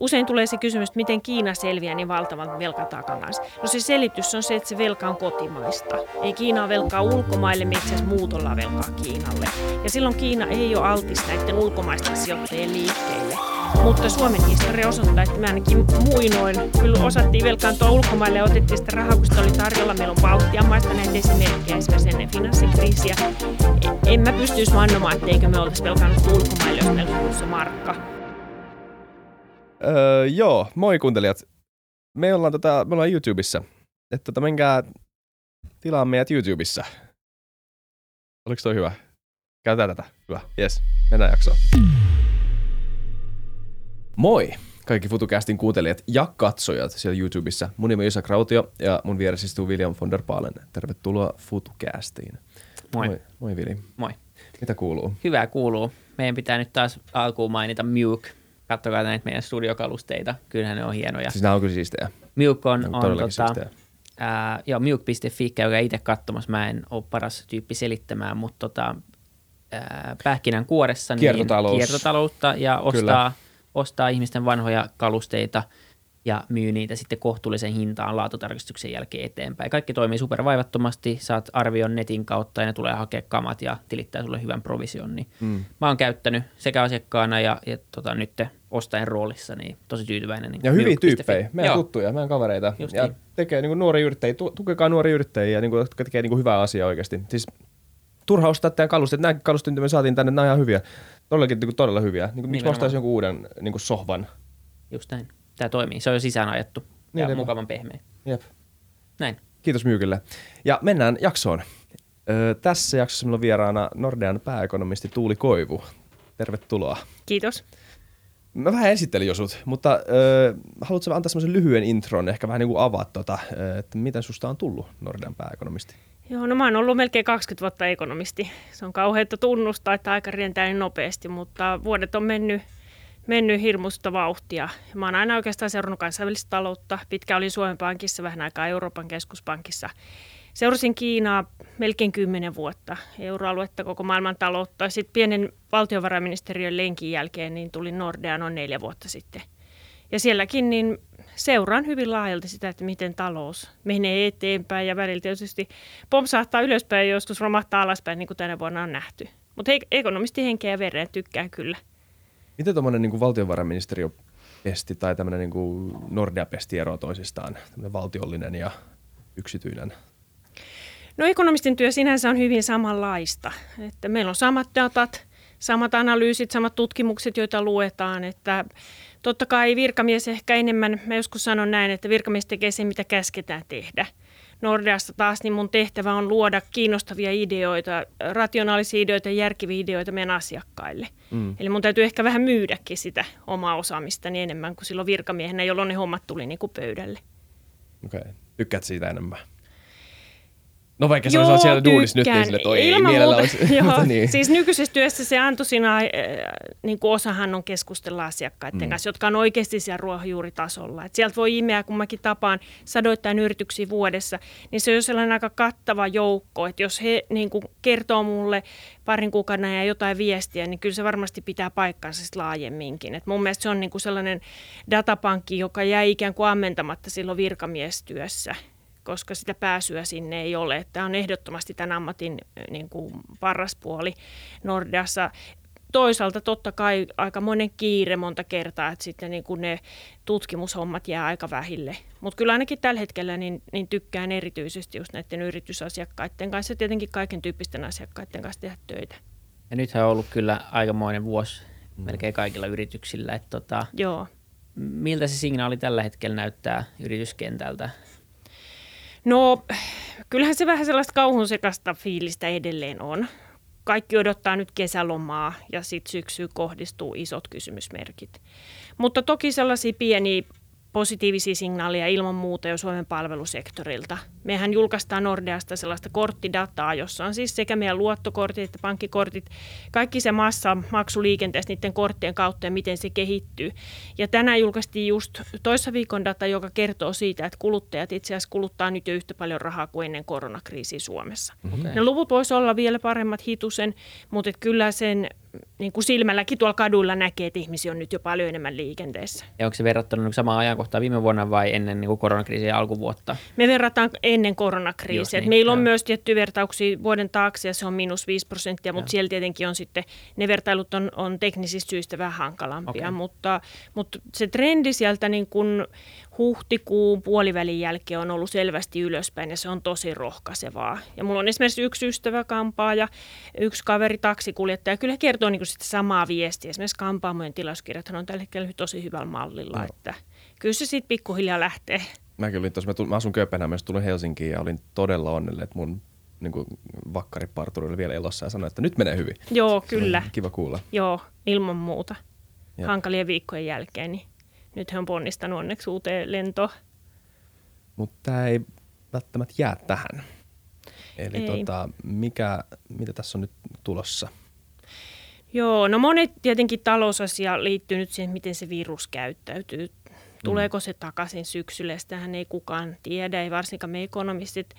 Usein tulee se kysymys, että miten Kiina selviää niin valtavan velkataakan kanssa. No se selitys on se, että se velka on kotimaista. Ei Kiina velkaa ulkomaille, itse muut ollaan velkaa Kiinalle. Ja silloin Kiina ei ole altis näiden ulkomaisten sijoittajien liikkeelle. Mutta Suomen historia osoittaa, että me ainakin muinoin kyllä osattiin velkaantua ulkomaille ja otettiin sitä rahaa, kun sitä oli tarjolla. Meillä on Baltian maista näitä esimerkkejä, esimerkiksi ennen finanssikriisiä. En mä pystyisi vannomaan, etteikö me oltaisi velkaannut ulkomaille, jos meillä on markka. Öö, joo, moi kuuntelijat. Me ollaan, tota, me ollaan YouTubessa. Että tota, menkää tilaa meidät YouTubessa. Oliko toi hyvä? Käytetään tätä. Hyvä. Yes. Mennään jaksoon. Moi kaikki FutuCastin kuuntelijat ja katsojat siellä YouTubessa. Mun nimi on Isa Krautio ja mun vieressä istuu William von der Paalen. Tervetuloa FutuCastiin. Moi. Moi, moi Vili. Moi. Mitä kuuluu? Hyvää kuuluu. Meidän pitää nyt taas alkuun mainita Muke kattokaa näitä meidän studiokalusteita. Kyllähän ne on hienoja. Siis nämä on kyllä siistejä. Mjuk on, on, on tota, ää, joo, Mjuk.fi, käykää itse katsomassa. Mä en ole paras tyyppi selittämään, mutta tota, ää, pähkinän kuoressa niin kiertotaloutta ja ostaa, ostaa ihmisten vanhoja kalusteita – ja myy niitä sitten kohtuullisen hintaan laatutarkistuksen jälkeen eteenpäin. Kaikki toimii supervaivattomasti, saat arvion netin kautta ja ne tulee hakea kamat ja tilittää sulle hyvän provision. Niin mm. Mä oon käyttänyt sekä asiakkaana ja, ja tota, nyt ostajan roolissa, niin tosi tyytyväinen. Niin ja hyviä tyyppejä, meidän Joo. tuttuja, meidän kavereita. Just ja niin. tekee niin kuin nuori yrittäjiä, tukekaa nuori yrittäjiä, niin kuin, jotka tekee niin kuin hyvää asiaa oikeasti. Siis turha ostaa tämän kalusteet. Nämä kalusteet, mitä me saatiin tänne, nämä on ihan hyviä. Todellakin niin kuin todella hyviä. Niin kuin, miksi mä ostaisin jonkun uuden niin kuin sohvan? Just näin tämä toimii. Se on jo sisään ajettu niin, ja niin, mukavan pehmeä. Jep. Näin. Kiitos Myykille. Ja mennään jaksoon. Öö, tässä jaksossa meillä on vieraana Nordean pääekonomisti Tuuli Koivu. Tervetuloa. Kiitos. Mä vähän esittelin jo sut, mutta öö, haluatko antaa semmoisen lyhyen intron, ehkä vähän niin kuin avaat, tota, että miten susta on tullut Nordean pääekonomisti? Joo, no mä oon ollut melkein 20 vuotta ekonomisti. Se on kauheutta tunnustaa, että aika rientää niin nopeasti, mutta vuodet on mennyt mennyt hirmuista vauhtia. Mä oon aina oikeastaan seurannut kansainvälistä taloutta. Pitkä olin Suomen Pankissa, vähän aikaa Euroopan keskuspankissa. Seurasin Kiinaa melkein kymmenen vuotta, euroaluetta, koko maailman taloutta. Sitten pienen valtiovarainministeriön lenkin jälkeen niin tuli Nordea noin neljä vuotta sitten. Ja sielläkin niin seuraan hyvin laajalti sitä, että miten talous menee eteenpäin ja välillä tietysti pompsahtaa ylöspäin ja joskus romahtaa alaspäin, niin kuin tänä vuonna on nähty. Mutta ekonomisti henkeä ja veren tykkää kyllä – Miten tuommoinen niin valtiovarainministeriö pesti tai tämmöinen niin Nordea-pesti eroaa toisistaan, tämmöinen valtiollinen ja yksityinen? No ekonomistin työ sinänsä on hyvin samanlaista. Että meillä on samat datat, samat analyysit, samat tutkimukset, joita luetaan. Että totta kai virkamies ehkä enemmän, mä joskus sanon näin, että virkamies tekee sen, mitä käsketään tehdä – Nordeasta taas, niin mun tehtävä on luoda kiinnostavia ideoita, rationaalisia ideoita ja järkiviä ideoita meidän asiakkaille. Mm. Eli mun täytyy ehkä vähän myydäkin sitä omaa osaamistani enemmän kuin silloin virkamiehenä, jolloin ne hommat tuli niin kuin pöydälle. Okei. Okay. Tykkäät siitä enemmän? No vaikka se olisi siellä duunissa nyt, niin sille toi ei mielellä olisi. Joo, niin. siis nykyisessä työssä se antoisina äh, niin kuin osahan on keskustella asiakkaiden mm. kanssa, jotka on oikeasti siellä ruohonjuuritasolla. Et sieltä voi imeä, kun mäkin tapaan sadoittain yrityksiä vuodessa, niin se on sellainen aika kattava joukko, että jos he niin kuin kertoo mulle parin kuukauden ja jotain viestiä, niin kyllä se varmasti pitää paikkansa laajemminkin. Et mun mielestä se on niin kuin sellainen datapankki, joka jäi ikään kuin ammentamatta silloin virkamiestyössä koska sitä pääsyä sinne ei ole. Tämä on ehdottomasti tämän ammatin niin kuin paras puoli Nordeassa. Toisaalta totta kai aika monen kiire monta kertaa, että sitten niin kuin ne tutkimushommat jää aika vähille. Mutta kyllä ainakin tällä hetkellä niin, niin tykkään erityisesti just näiden yritysasiakkaiden kanssa ja tietenkin kaiken tyyppisten asiakkaiden kanssa tehdä töitä. Ja nythän on ollut kyllä aikamoinen vuosi mm. melkein kaikilla yrityksillä. Että tota, Joo. Miltä se signaali tällä hetkellä näyttää yrityskentältä? No, kyllähän se vähän sellaista kauhun sekasta fiilistä edelleen on. Kaikki odottaa nyt kesälomaa ja sitten syksyyn kohdistuu isot kysymysmerkit. Mutta toki sellaisia pieniä positiivisia signaaleja ilman muuta jo Suomen palvelusektorilta. Mehän julkaistaan Nordeasta sellaista korttidataa, jossa on siis sekä meidän luottokortit että pankkikortit, kaikki se massa maksuliikenteessä niiden korttien kautta ja miten se kehittyy. Ja tänään julkaistiin just toissa viikon data, joka kertoo siitä, että kuluttajat itse asiassa kuluttaa nyt jo yhtä paljon rahaa kuin ennen koronakriisiä Suomessa. Okay. Ne luvut voisi olla vielä paremmat hitusen, mutta kyllä sen niin kuin silmälläkin tuolla kaduilla näkee, että ihmisiä on nyt jo paljon enemmän liikenteessä. Ja onko se verrattuna niin samaan ajankohtaan viime vuonna vai ennen niin koronakriisiä alkuvuotta? Me verrataan ennen koronakriisiä. Niin, Meillä on myös tietty vertauksia vuoden taakse ja se on miinus 5 prosenttia, mutta siellä tietenkin on sitten, ne vertailut on, on teknisistä syistä vähän hankalampia, okay. mutta, mutta se trendi sieltä niin kuin huhtikuun puolivälin jälkeen on ollut selvästi ylöspäin ja se on tosi rohkaisevaa. Ja mulla on esimerkiksi yksi ystävä kampaa ja yksi kaveri taksikuljettaja. Kyllä kertoo niin sitä samaa viestiä. Esimerkiksi kampaamojen tilauskirjat on tällä hetkellä tosi hyvällä mallilla. No. Että kyllä se sitten pikkuhiljaa lähtee. Mäkin olin tuossa, mä, mä asun Kööpenhaminassa, tulin Helsinkiin ja olin todella onnellinen, että mun niin kuin vakkariparturi oli vielä elossa ja sanoi, että nyt menee hyvin. Joo, kyllä. Kiva kuulla. Joo, ilman muuta. Ja. Hankalien viikkojen jälkeen, niin nyt he on ponnistanut onneksi uuteen lentoon. Mutta tämä ei välttämättä jää tähän. Eli tota, mikä, mitä tässä on nyt tulossa? Joo, no monet tietenkin talousasia liittyy nyt siihen, miten se virus käyttäytyy. Tuleeko se takaisin syksyllä, sitähän ei kukaan tiedä, ei varsinkaan me ekonomistit.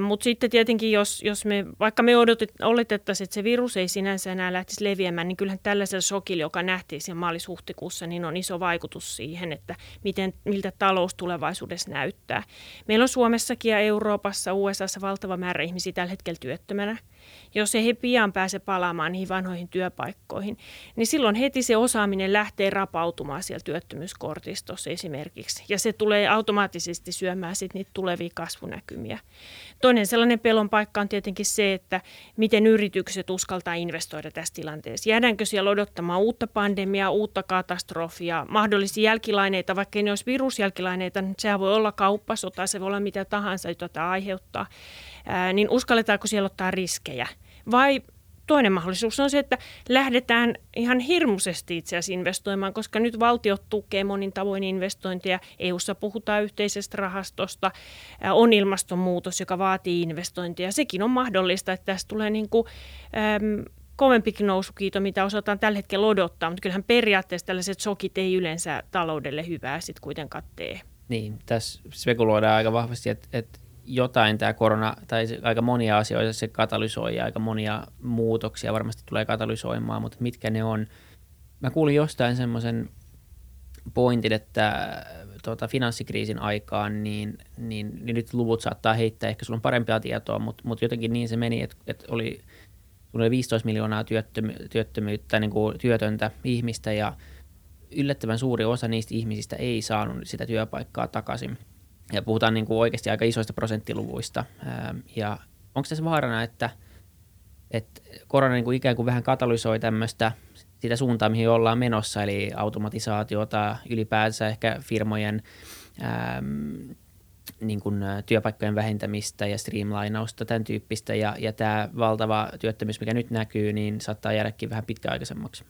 Mutta sitten tietenkin, jos, jos me, vaikka me odotet, oletettaisiin, että se virus ei sinänsä enää lähtisi leviämään, niin kyllähän tällaisella shokilla, joka nähtiin siinä maalis-huhtikuussa, niin on iso vaikutus siihen, että miten, miltä talous tulevaisuudessa näyttää. Meillä on Suomessakin ja Euroopassa, USAssa valtava määrä ihmisiä tällä hetkellä työttömänä – jos ei he pian pääse palaamaan niihin vanhoihin työpaikkoihin, niin silloin heti se osaaminen lähtee rapautumaan siellä työttömyyskortistossa esimerkiksi. Ja se tulee automaattisesti syömään sitten niitä tulevia kasvunäkymiä. Toinen sellainen pelon paikka on tietenkin se, että miten yritykset uskaltaa investoida tässä tilanteessa. Jäädäänkö siellä odottamaan uutta pandemiaa, uutta katastrofia, mahdollisia jälkilaineita, vaikka ne olisi virusjälkilaineita, niin sehän voi olla kauppasota, se voi olla mitä tahansa, jota tämä aiheuttaa ää, niin uskalletaanko siellä ottaa riskejä? Vai toinen mahdollisuus on se, että lähdetään ihan hirmuisesti itse asiassa investoimaan, koska nyt valtiot tukee monin tavoin investointeja. EU-ssa puhutaan yhteisestä rahastosta, on ilmastonmuutos, joka vaatii investointeja. Sekin on mahdollista, että tästä tulee niin kuin, äm, kovempikin nousukiito, mitä osataan tällä hetkellä odottaa, mutta kyllähän periaatteessa tällaiset sokit ei yleensä taloudelle hyvää sitten kuitenkaan tee. Niin, tässä spekuloidaan aika vahvasti, että, että jotain tämä korona, tai aika monia asioita se katalysoi ja aika monia muutoksia varmasti tulee katalysoimaan, mutta mitkä ne on? Mä kuulin jostain semmoisen pointin, että tuota, finanssikriisin aikaan, niin, niin, niin, nyt luvut saattaa heittää, ehkä sulla on parempaa tietoa, mutta, mutta jotenkin niin se meni, että, että oli, oli 15 miljoonaa työttömy, työttömyyttä, niin kuin työtöntä ihmistä ja yllättävän suuri osa niistä ihmisistä ei saanut sitä työpaikkaa takaisin – ja puhutaan niin kuin oikeasti aika isoista prosenttiluvuista. Ja onko tässä vaarana, että, että korona niin kuin ikään kuin vähän katalysoi tämmöistä sitä suuntaa, mihin ollaan menossa, eli automatisaatiota, ylipäänsä ehkä firmojen äm, niin kuin työpaikkojen vähentämistä ja streamlainausta, tämän tyyppistä, ja, ja tämä valtava työttömyys, mikä nyt näkyy, niin saattaa jäädäkin vähän pitkäaikaisemmaksi.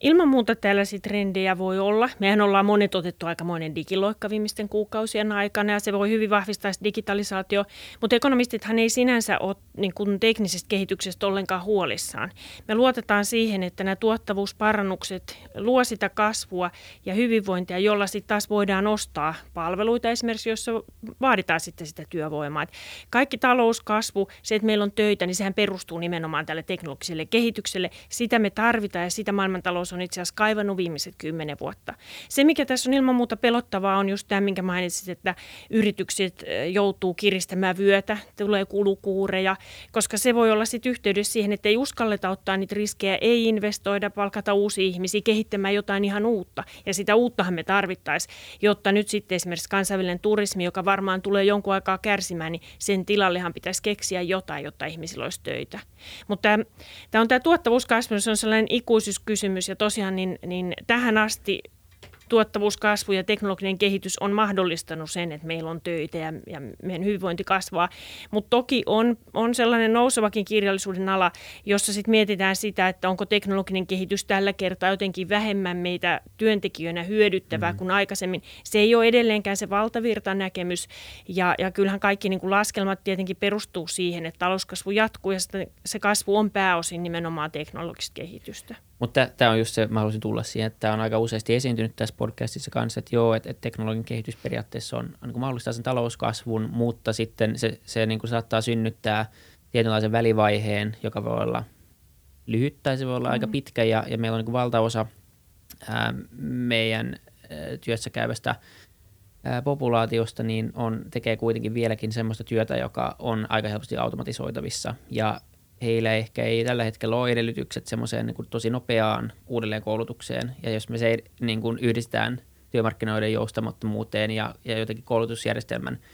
Ilman muuta tällaisia trendejä voi olla. Mehän ollaan monet otettu aikamoinen digiloikka viimeisten kuukausien aikana ja se voi hyvin vahvistaa digitalisaatio, mutta ekonomistithan ei sinänsä ole niin kuin teknisestä kehityksestä ollenkaan huolissaan. Me luotetaan siihen, että nämä tuottavuusparannukset luo sitä kasvua ja hyvinvointia, jolla sitten taas voidaan ostaa palveluita esimerkiksi, jossa vaaditaan sitten sitä työvoimaa. Et kaikki talouskasvu, se, että meillä on töitä, niin sehän perustuu nimenomaan tälle teknologiselle kehitykselle. Sitä me tarvitaan ja sitä maailmantalous on itse asiassa kaivannut viimeiset kymmenen vuotta. Se, mikä tässä on ilman muuta pelottavaa, on just tämä, minkä mainitsit, että yritykset joutuu kiristämään vyötä, tulee kulukuureja, koska se voi olla sitten yhteydessä siihen, että ei uskalleta ottaa niitä riskejä, ei investoida, palkata uusia ihmisiä, kehittämään jotain ihan uutta. Ja sitä uuttahan me tarvittaisiin, jotta nyt sitten esimerkiksi kansainvälinen turismi, joka varmaan tulee jonkun aikaa kärsimään, niin sen tilallehan pitäisi keksiä jotain, jotta ihmisillä olisi töitä. Mutta tämä on tämä tuottavuuskasvu, se on sellainen ikuisuuskysymys ja tosiaan niin, niin tähän asti tuottavuuskasvu ja teknologinen kehitys on mahdollistanut sen, että meillä on töitä ja, ja meidän hyvinvointi kasvaa. Mutta toki on, on sellainen nousevakin kirjallisuuden ala, jossa sitten mietitään sitä, että onko teknologinen kehitys tällä kertaa jotenkin vähemmän meitä työntekijöinä hyödyttävää mm-hmm. kuin aikaisemmin. Se ei ole edelleenkään se valtavirta näkemys ja, ja kyllähän kaikki niin kuin laskelmat tietenkin perustuu siihen, että talouskasvu jatkuu ja se kasvu on pääosin nimenomaan teknologista kehitystä. Mutta tämä on just se, mä haluaisin tulla siihen, että tämä on aika useasti esiintynyt tässä podcastissa kanssa, että joo, että, että teknologian kehitys periaatteessa on, on niin mahdollistaa sen talouskasvun, mutta sitten se, se niin kuin saattaa synnyttää tietynlaisen välivaiheen, joka voi olla lyhyt tai se voi olla mm. aika pitkä ja, ja meillä on niin valtaosa ää, meidän ää, työssä käyvästä ää, populaatiosta niin on, tekee kuitenkin vieläkin semmoista työtä, joka on aika helposti automatisoitavissa ja heillä ehkä ei tällä hetkellä ole edellytykset semmoiseen niin tosi nopeaan uudelleenkoulutukseen. Ja jos me se niin kuin yhdistetään työmarkkinoiden joustamattomuuteen ja, ja jotenkin koulutusjärjestelmän –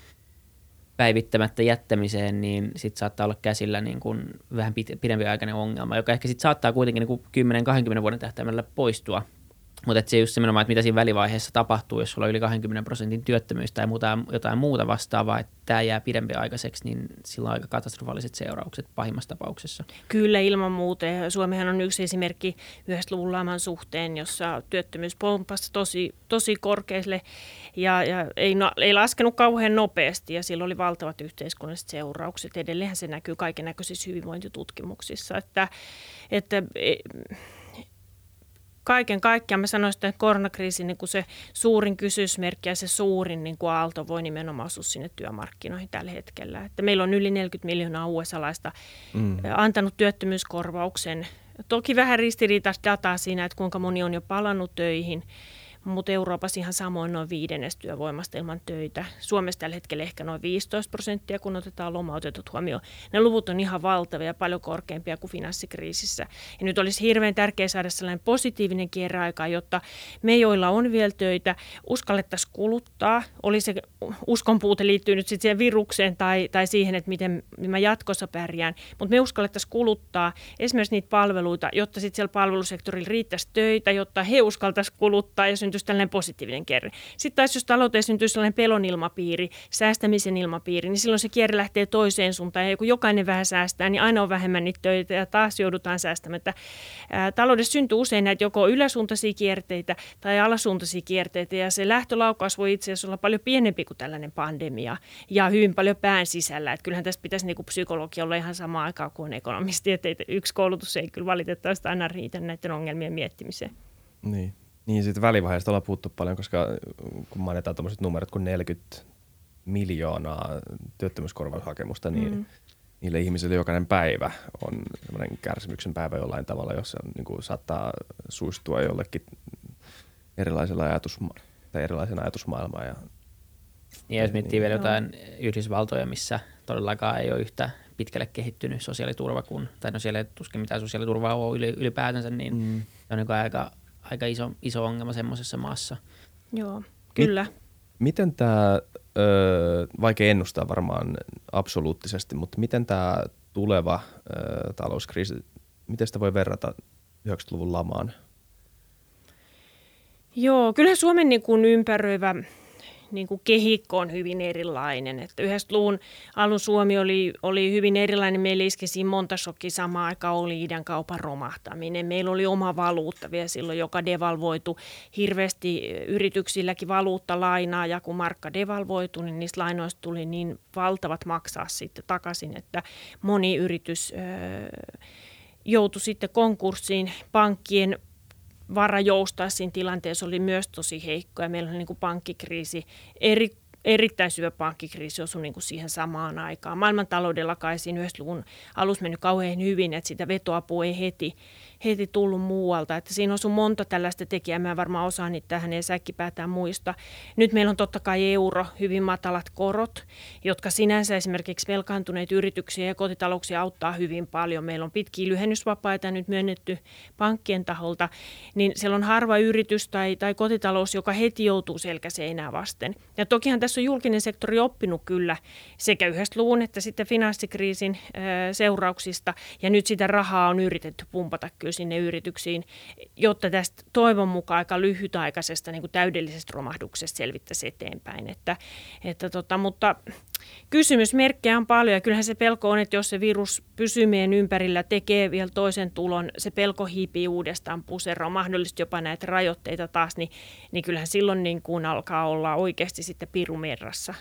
päivittämättä jättämiseen, niin sitten saattaa olla käsillä niin kuin vähän pidempiaikainen ongelma, joka ehkä sitten saattaa kuitenkin niin 10-20 vuoden tähtäimellä poistua mutta se just nimenomaan, että mitä siinä välivaiheessa tapahtuu, jos sulla on yli 20 prosentin työttömyys tai muuta, jotain muuta vastaavaa, että tämä jää pidempiaikaiseksi, niin sillä on aika katastrofaaliset seuraukset pahimmassa tapauksessa. Kyllä ilman muuta. Suomihan on yksi esimerkki yhdessä luvun laman suhteen, jossa työttömyys pomppasi tosi, tosi korkealle ja, ja ei, no, ei laskenut kauhean nopeasti ja sillä oli valtavat yhteiskunnalliset seuraukset. Edelleenhän se näkyy kaiken näköisissä hyvinvointitutkimuksissa, että, että kaiken kaikkiaan mä sanoisin, että koronakriisin niin kuin se suurin kysymysmerkki ja se suurin niin kuin aalto voi nimenomaan osua sinne työmarkkinoihin tällä hetkellä. Että meillä on yli 40 miljoonaa USA-laista mm. antanut työttömyyskorvauksen. Toki vähän ristiriitaista dataa siinä, että kuinka moni on jo palannut töihin – mutta Euroopassa ihan samoin noin viidennes työvoimasta ilman töitä. Suomessa tällä hetkellä ehkä noin 15 prosenttia, kun otetaan lomautetut huomioon. Ne luvut on ihan valtavia paljon korkeampia kuin finanssikriisissä. Ja nyt olisi hirveän tärkeää saada sellainen positiivinen kierräaika, jotta me, joilla on vielä töitä, uskallettaisiin kuluttaa. Oli se uskon puute liittyy nyt sitten siihen virukseen tai, tai siihen, että miten mä jatkossa pärjään. Mutta me uskallettaisiin kuluttaa esimerkiksi niitä palveluita, jotta sitten siellä palvelusektorilla riittäisi töitä, jotta he uskaltaisiin kuluttaa ja tällainen positiivinen kierre. Sitten taas jos talouteen syntyy sellainen pelon ilmapiiri, säästämisen ilmapiiri, niin silloin se kierre lähtee toiseen suuntaan. Ja kun jokainen vähän säästää, niin aina on vähemmän niitä töitä ja taas joudutaan säästämään. Ää, taloudessa syntyy usein näitä joko yläsuuntaisia kierteitä tai alasuuntaisia kierteitä ja se lähtölaukaus voi itse asiassa olla paljon pienempi kuin tällainen pandemia ja hyvin paljon pään sisällä. Että kyllähän tässä pitäisi niin psykologi olla ihan sama aikaa kuin ekonomisti, että yksi koulutus ei kyllä valitettavasti aina riitä näiden ongelmien miettimiseen. Niin. Niin, siitä välivaiheesta ollaan puhuttu paljon, koska kun mainitaan tuommoiset numerot kuin 40 miljoonaa työttömyyskorvaushakemusta, niin mm. niille ihmisille jokainen päivä on semmoinen kärsimyksen päivä jollain tavalla, jossa niin kuin saattaa suistua jollekin erilaisella ajatusma- tai erilaisen ajatusmaailmaan. Ja, niin, jos miettii niin, vielä jotain no. Yhdysvaltoja, missä todellakaan ei ole yhtä pitkälle kehittynyt sosiaaliturva kuin, tai no siellä ei tuskin mitään sosiaaliturvaa ole ylipäätänsä, niin mm. on niin aika aika iso, iso ongelma semmoisessa maassa. Joo, kyllä. Mi- miten tämä, vaikea ennustaa varmaan absoluuttisesti, mutta miten tämä tuleva ö, talouskriisi, miten sitä voi verrata 90-luvun lamaan? Joo, kyllä Suomen niin kuin ympäröivä niin kuin kehikko on hyvin erilainen. Että 90-luvun alun Suomi oli, oli hyvin erilainen. Meillä iskesi monta shokki samaan aikaan oli idän kaupan romahtaminen. Meillä oli oma valuutta vielä silloin, joka devalvoitu hirveästi yrityksilläkin valuutta lainaa ja kun markka devalvoitu, niin niistä lainoista tuli niin valtavat maksaa sitten takaisin, että moni yritys öö, joutui sitten konkurssiin pankkien vara joustaa siinä tilanteessa oli myös tosi heikko ja meillä oli niin kuin pankkikriisi, eri, erittäin syvä pankkikriisi osui niin kuin siihen samaan aikaan. Maailmantaloudella kai siinä 90-luvun alussa mennyt kauhean hyvin, että sitä vetoapua ei heti, heti tullut muualta. Että siinä on monta tällaista tekijää, mä varmaan osaan niitä tähän ja säkkipäätään muista. Nyt meillä on totta kai euro, hyvin matalat korot, jotka sinänsä esimerkiksi velkaantuneet yrityksiä ja kotitalouksia auttaa hyvin paljon. Meillä on pitkiä lyhennysvapaita nyt myönnetty pankkien taholta, niin siellä on harva yritys tai, tai kotitalous, joka heti joutuu selkäseinää vasten. Ja tokihan tässä on julkinen sektori oppinut kyllä sekä yhdestä luvun että sitten finanssikriisin seurauksista, ja nyt sitä rahaa on yritetty pumpata kyllä siirtyy sinne yrityksiin, jotta tästä toivon mukaan aika lyhytaikaisesta niin kuin täydellisestä romahduksesta selvittäisi eteenpäin. Että, että tota, mutta kysymysmerkkejä on paljon ja kyllähän se pelko on, että jos se virus pysyy meidän ympärillä, tekee vielä toisen tulon, se pelko hiipii uudestaan puseroon, mahdollisesti jopa näitä rajoitteita taas, niin, niin kyllähän silloin niin kuin alkaa olla oikeasti sitten pirumerrassa.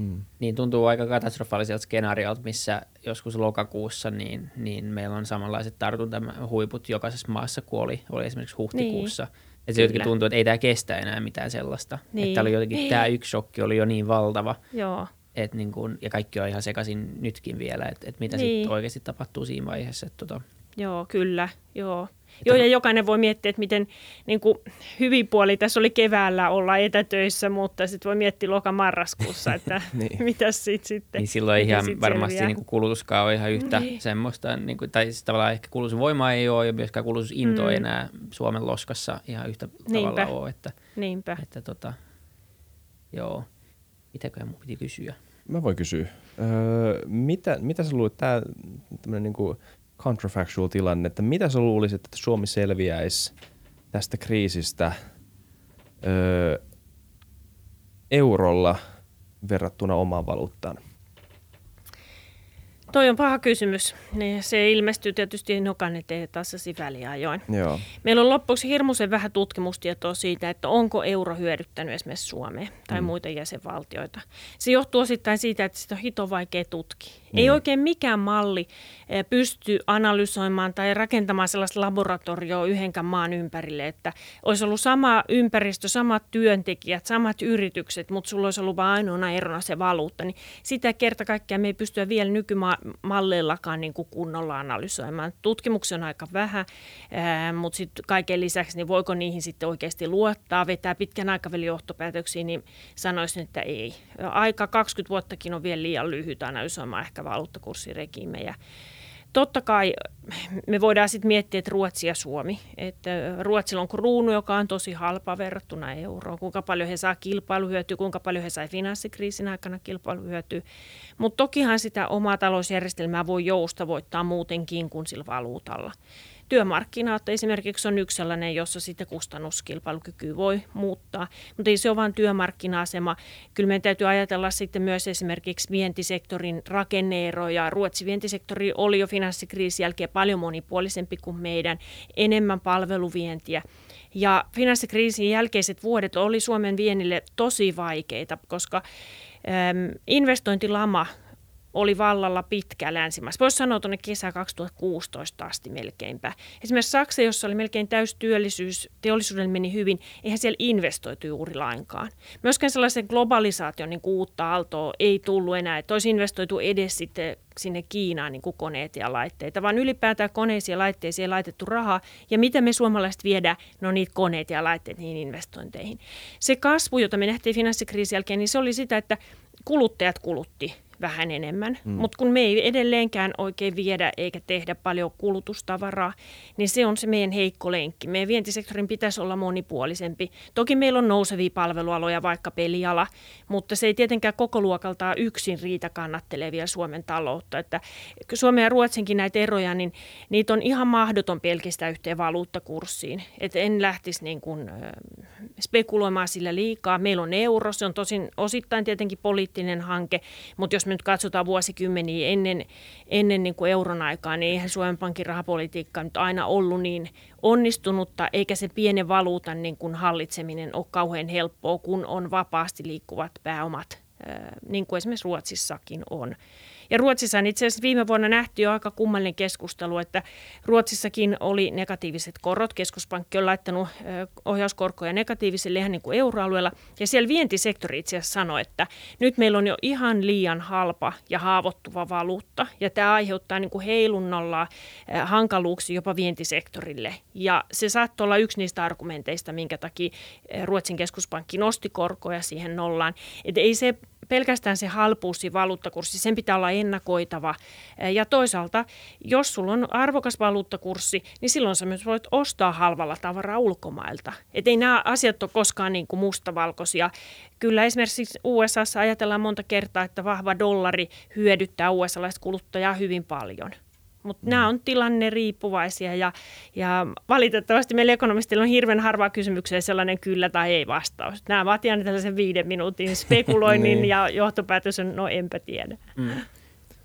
Mm. Niin tuntuu aika katastrofaaliselta skenaariolta, missä joskus lokakuussa niin, niin meillä on samanlaiset tartuntahuiput jokaisessa maassa kuin oli, oli esimerkiksi huhtikuussa. Niin. Ja se jotenkin tuntuu, että ei tämä kestä enää mitään sellaista. Niin. Että oli jotenkin, niin. tämä yksi shokki oli jo niin valtava. Joo. Et niin kun, ja kaikki on ihan sekaisin nytkin vielä, että et mitä niin. sitten oikeasti tapahtuu siinä vaiheessa. Et tota. Joo, kyllä, joo. Joo, ja jokainen voi miettiä, että miten niin kuin, hyvin puoli tässä oli keväällä olla etätöissä, mutta sitten voi miettiä loka-marraskuussa, että niin. mitä sitten sitten. Niin silloin ihan sit varmasti niin kuin kulutuskaan on ihan yhtä niin. semmoista, niin kuin, tai siis tavallaan ehkä kulutusvoima ei ole ja myöskään kulutusinto mm. ei enää Suomen loskassa ihan yhtä Niinpä. tavalla ole. Että, Niinpä. Että, tota, joo, mitäköhän mun piti kysyä? Mä voin kysyä. Öö, mitä, mitä sä luulet, tämä tämmöinen niin kuin counterfactual tilanne, että mitä sä luulisit, että Suomi selviäisi tästä kriisistä öö, eurolla verrattuna omaan valuuttaan? Toi on paha kysymys. Niin se ilmestyy tietysti nokainen tassasi väliajoin. Joo. Meillä on loppuksi hirmuisen vähän tutkimustietoa siitä, että onko euro hyödyttänyt esimerkiksi Suomea tai mm. muita jäsenvaltioita. Se johtuu osittain siitä, että sitä on hito vaikea tutkia. Mm. Ei oikein mikään malli eh, pysty analysoimaan tai rakentamaan sellaista laboratorioa yhdenkään maan ympärille, että olisi ollut sama ympäristö, samat työntekijät, samat yritykset, mutta sulla olisi ollut vain ainoana erona se valuutta. Niin sitä kerta kaikkiaan me ei pystyä vielä nykymaan malleillakaan niin kuin kunnolla analysoimaan. Tutkimuksia on aika vähän, mutta sitten kaiken lisäksi, niin voiko niihin sitten oikeasti luottaa, vetää pitkän aikavälin johtopäätöksiä, niin sanoisin, että ei. Aika 20 vuottakin on vielä liian lyhyt analysoimaan ehkä valuuttakurssiregiimejä. Totta kai me voidaan sitten miettiä, että Ruotsi ja Suomi. Että Ruotsilla on kruunu, joka on tosi halpa verrattuna euroon. Kuinka paljon he saa kilpailuhyötyä, kuinka paljon he sai finanssikriisin aikana kilpailuhyötyä. Mutta tokihan sitä omaa talousjärjestelmää voi joustavoittaa muutenkin kuin sillä valuutalla. Työmarkkinat esimerkiksi on yksi sellainen, jossa sitten kustannuskilpailukyky voi muuttaa, mutta ei se ole vain työmarkkina-asema. Kyllä meidän täytyy ajatella sitten myös esimerkiksi vientisektorin rakenneeroja. Ruotsin vientisektori oli jo finanssikriisin jälkeen paljon monipuolisempi kuin meidän, enemmän palveluvientiä. Ja finanssikriisin jälkeiset vuodet oli Suomen vienille tosi vaikeita, koska investointilama oli vallalla pitkä länsimaissa. Voisi sanoa tuonne kesä 2016 asti melkeinpä. Esimerkiksi Saksa, jossa oli melkein täystyöllisyys, teollisuuden meni hyvin, eihän siellä investoitu juuri lainkaan. Myöskään sellaisen globalisaation niin uutta aaltoa ei tullut enää, että olisi investoitu edes sitten sinne Kiinaan niin kuin koneet ja laitteita, vaan ylipäätään koneisiin ja laitteisiin ei laitettu rahaa. Ja mitä me suomalaiset viedään? No niitä koneet ja laitteet niihin investointeihin. Se kasvu, jota me nähtiin finanssikriisin jälkeen, niin se oli sitä, että kuluttajat kulutti vähän enemmän. Mm. Mutta kun me ei edelleenkään oikein viedä eikä tehdä paljon kulutustavaraa, niin se on se meidän heikko lenkki. Meidän vientisektorin pitäisi olla monipuolisempi. Toki meillä on nousevia palvelualoja, vaikka peliala, mutta se ei tietenkään koko luokaltaan yksin riitä kannattelevia Suomen taloutta. Että Suomen ja Ruotsinkin näitä eroja, niin niitä on ihan mahdoton pelkistää yhteen valuuttakurssiin. Et en lähtisi niin kuin, spekuloimaan sillä liikaa. Meillä on euro, se on tosin osittain tietenkin poliittinen hanke, mutta jos me nyt katsotaan vuosikymmeniä ennen, ennen niin kuin euron aikaa, niin eihän Suomen Pankin rahapolitiikka nyt aina ollut niin onnistunutta, eikä se pienen valuutan niin kuin hallitseminen ole kauhean helppoa, kun on vapaasti liikkuvat pääomat, niin kuin esimerkiksi Ruotsissakin on. Ja Ruotsissa itse asiassa viime vuonna nähtiin jo aika kummallinen keskustelu, että Ruotsissakin oli negatiiviset korot. Keskuspankki on laittanut ohjauskorkoja negatiiviselle ihan niin kuin euroalueella. Ja siellä vientisektori itse asiassa sanoi, että nyt meillä on jo ihan liian halpa ja haavoittuva valuutta. Ja tämä aiheuttaa niin kuin heilunnalla hankaluuksia jopa vientisektorille. Ja se saattoi olla yksi niistä argumenteista, minkä takia Ruotsin keskuspankki nosti korkoja siihen nollaan. Että ei se pelkästään se halpuus valuuttakurssi, sen pitää olla ennakoitava. Ja toisaalta, jos sulla on arvokas valuuttakurssi, niin silloin sä myös voit ostaa halvalla tavaraa ulkomailta. Et ei nämä asiat ole koskaan niin kuin mustavalkoisia. Kyllä esimerkiksi USAssa ajatellaan monta kertaa, että vahva dollari hyödyttää USA-laista kuluttajaa hyvin paljon – mutta mm. nämä on tilanne riippuvaisia ja, ja valitettavasti meillä ekonomistilla on hirveän harvaa kysymykseen sellainen kyllä tai ei vastaus. Nämä vaatii aina tällaisen viiden minuutin spekuloinnin niin. ja johtopäätös on, no enpä tiedä. Mm.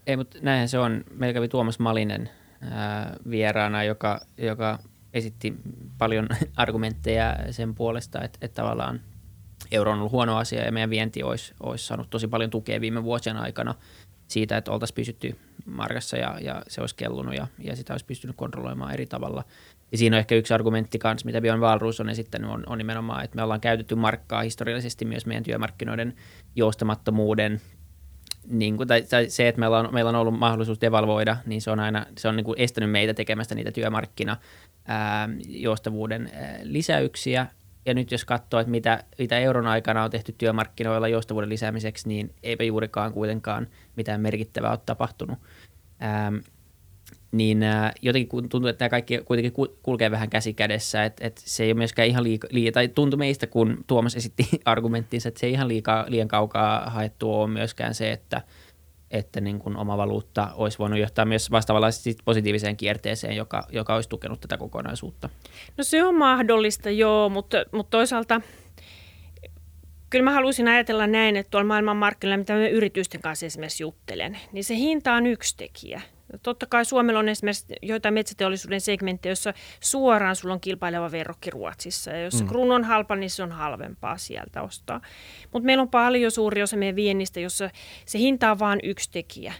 Ei, mutta näinhän se on. Meillä kävi Tuomas Malinen ää, vieraana, joka, joka esitti paljon argumentteja sen puolesta, että, että tavallaan euro on ollut huono asia ja meidän vienti olisi, olisi saanut tosi paljon tukea viime vuosien aikana siitä, että oltaisiin pysytty markassa ja, ja se olisi kellunut ja, ja sitä olisi pystynyt kontrolloimaan eri tavalla. Ja siinä on ehkä yksi argumentti kanssa, mitä Björn Wahlroos on esittänyt, on, on nimenomaan, että me ollaan käytetty markkaa historiallisesti myös meidän työmarkkinoiden joustamattomuuden niin kuin, tai, tai se, että meillä on, meillä on ollut mahdollisuus devalvoida, niin se on aina se on niin kuin estänyt meitä tekemästä niitä työmarkkina joustavuuden lisäyksiä. Ja nyt jos katsoo, että mitä, mitä euron aikana on tehty työmarkkinoilla joustavuuden lisäämiseksi, niin eipä juurikaan kuitenkaan mitään merkittävää ole tapahtunut. Ähm, niin äh, jotenkin tuntuu, että tämä kaikki kuitenkin kulkee vähän käsi kädessä, että, että se ei ole myöskään ihan liikaa, liika, tai tuntui meistä, kun Tuomas esitti argumenttinsa, että se ei ihan liikaa, liian kaukaa haettu ole myöskään se, että, että niin kuin oma valuutta olisi voinut johtaa myös vastaavallisesti positiiviseen kierteeseen, joka, joka olisi tukenut tätä kokonaisuutta. No se on mahdollista, joo, mutta, mutta toisaalta kyllä mä haluaisin ajatella näin, että tuolla maailmanmarkkinoilla, mitä mä yritysten kanssa esimerkiksi juttelen, niin se hinta on yksi tekijä. Totta kai Suomella on esimerkiksi joitain metsäteollisuuden segmenttejä, joissa suoraan sulla on kilpaileva verrokki Ruotsissa. Ja jos mm. kruun on halpa, niin se on halvempaa sieltä ostaa. Mutta meillä on paljon suuri osa meidän viennistä, jossa se hinta on vain yksi tekijä.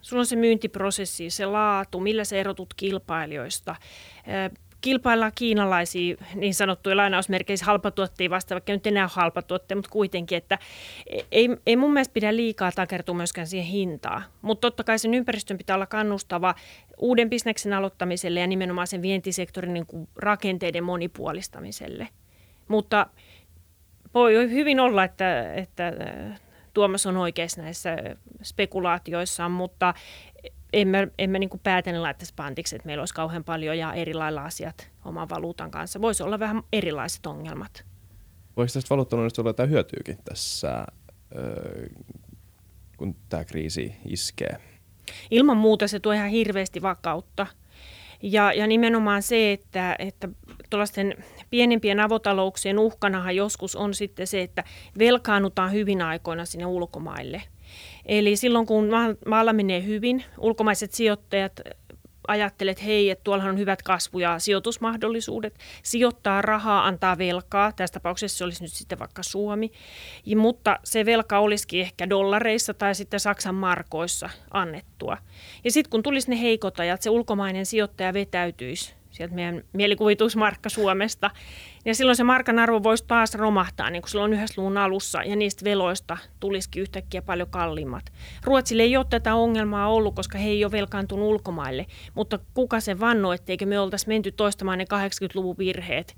Sulla on se myyntiprosessi, se laatu, millä sä erotut kilpailijoista kilpaillaan kiinalaisia niin sanottuja lainausmerkeissä halpatuotteja vastaan, vaikka nyt enää halpatuotteja, mutta kuitenkin, että ei, ei mun mielestä pidä liikaa takertua myöskään siihen hintaan. Mutta totta kai sen ympäristön pitää olla kannustava uuden bisneksen aloittamiselle ja nimenomaan sen vientisektorin niin kuin rakenteiden monipuolistamiselle. Mutta voi hyvin olla, että, että Tuomas on oikeassa näissä spekulaatioissaan, mutta emme, emme niin päätäni laittaisi pantiksi, että meillä olisi kauhean paljon ja eri lailla asiat oman valuutan kanssa. Voisi olla vähän erilaiset ongelmat. Voisi tästä valuuttanoinnista olla jotain hyötyykin tässä, kun tämä kriisi iskee? Ilman muuta se tuo ihan hirveästi vakautta. Ja, ja nimenomaan se, että, että tuollaisten pienempien avotalouksien uhkanahan joskus on sitten se, että velkaannutaan hyvin aikoina sinne ulkomaille – Eli silloin kun maalla menee hyvin, ulkomaiset sijoittajat ajattelet, että hei, että tuolla on hyvät kasvu- ja sijoitusmahdollisuudet, sijoittaa rahaa, antaa velkaa, tässä tapauksessa se olisi nyt sitten vaikka Suomi, ja, mutta se velka olisikin ehkä dollareissa tai sitten Saksan markoissa annettua. Ja sitten kun tulisi ne heikot ajat, se ulkomainen sijoittaja vetäytyisi sieltä meidän mielikuvitusmarkka Suomesta. Ja silloin se markan arvo voisi taas romahtaa, niin kuin silloin yhdessä luvun alussa, ja niistä veloista tulisikin yhtäkkiä paljon kalliimmat. Ruotsille ei ole tätä ongelmaa ollut, koska he ei ole velkaantunut ulkomaille, mutta kuka se vannoi, etteikö me oltaisi menty toistamaan ne 80-luvun virheet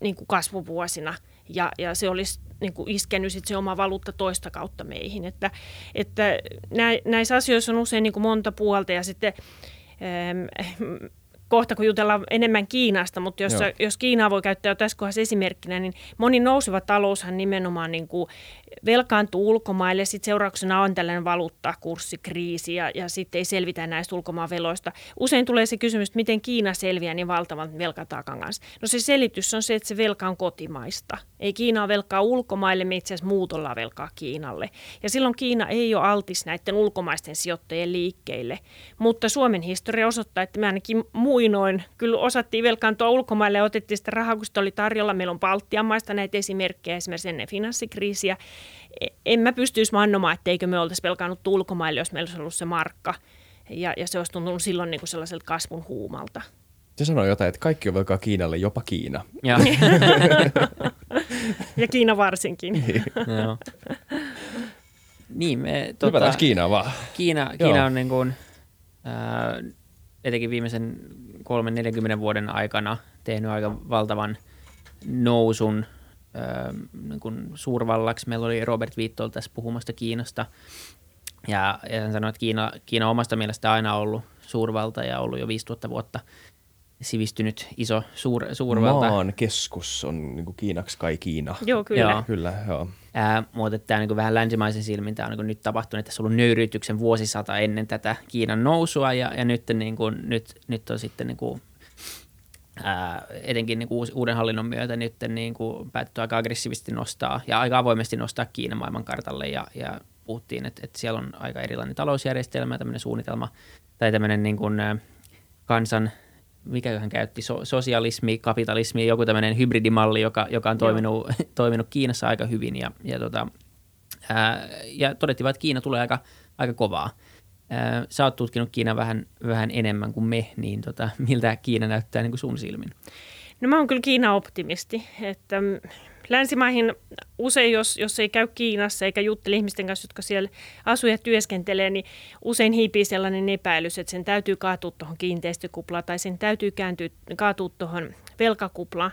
niin kuin kasvuvuosina, ja, ja se olisi niin kuin iskenyt sit se oma valuutta toista kautta meihin. Että, että näissä asioissa on usein niin kuin monta puolta, ja sitten kohta, kun jutellaan enemmän Kiinasta, mutta jos, jos Kiinaa voi käyttää jo tässä kohdassa esimerkkinä, niin moni nouseva taloushan nimenomaan niin kuin velkaantuu ulkomaille, sitten seurauksena on tällainen valuuttakurssikriisi ja, ja sitten ei selvitä näistä ulkomaan veloista. Usein tulee se kysymys, että miten Kiina selviää niin valtavan velkataakan kanssa. No se selitys on se, että se velka on kotimaista. Ei Kiina velkaa ulkomaille, me itse asiassa muut velkaa Kiinalle. Ja silloin Kiina ei ole altis näiden ulkomaisten sijoittajien liikkeille. Mutta Suomen historia osoittaa, että me ainakin muinoin kyllä osattiin velkaantua ulkomaille ja otettiin sitä rahaa, kun sitä oli tarjolla. Meillä on Baltian maista näitä esimerkkejä, esimerkiksi ennen finanssikriisiä. En mä pystyisi vannomaan, etteikö me oltaisi velkaannut ulkomaille, jos meillä olisi ollut se markka. Ja, ja se olisi tuntunut silloin niin kuin sellaiselta kasvun huumalta. Se sanoi jotain, että kaikki on velkaa Kiinalle, jopa Kiina. Ja, ja Kiina varsinkin. Niin. Joo. Niin, me, tota, Kiina vaan? Kiina, Kiina on niin kuin, äh, etenkin viimeisen 3-40 vuoden aikana tehnyt aika valtavan nousun niin kuin suurvallaksi. Meillä oli Robert Viittol tässä puhumasta Kiinasta. Ja, ja hän sanoi, että Kiina, Kiina omasta mielestä aina ollut suurvalta ja ollut jo 5000 vuotta sivistynyt iso suur, suurvalta. Maan keskus on niin kuin Kiinaksi kai Kiina. Joo, kyllä. Joo. kyllä joo. Ää, mutta tämä niin vähän länsimaisen silmin tämä on niin nyt tapahtunut, että tässä on ollut nöyryytyksen vuosisata ennen tätä Kiinan nousua ja, ja nyt, niin kuin, nyt, nyt on sitten niin kuin, ää, etenkin niin kuin uuden hallinnon myötä nyt niin kuin päätetty aika aggressiivisesti nostaa ja aika avoimesti nostaa Kiinan maailmankartalle ja, ja puhuttiin, että, että siellä on aika erilainen talousjärjestelmä, tämmöinen suunnitelma tai tämmöinen niin kuin, kansan – mikä hän käytti, so, sosialismi, kapitalismi, joku tämmöinen hybridimalli, joka, joka on toiminut, toiminut Kiinassa aika hyvin. Ja, ja, tota, ää, ja todettiin, että Kiina tulee aika, aika kovaa. Ää, sä oot tutkinut Kiinaa vähän, vähän enemmän kuin me, niin tota, miltä Kiina näyttää niin kuin sun silmin? No mä oon kyllä Kiina-optimisti, että länsimaihin usein, jos, jos ei käy Kiinassa eikä juttele ihmisten kanssa, jotka siellä asuu ja työskentelee, niin usein hiipii sellainen epäilys, että sen täytyy kaatua tuohon kiinteistökuplaan tai sen täytyy kääntyä, kaatua tuohon velkakuplaan.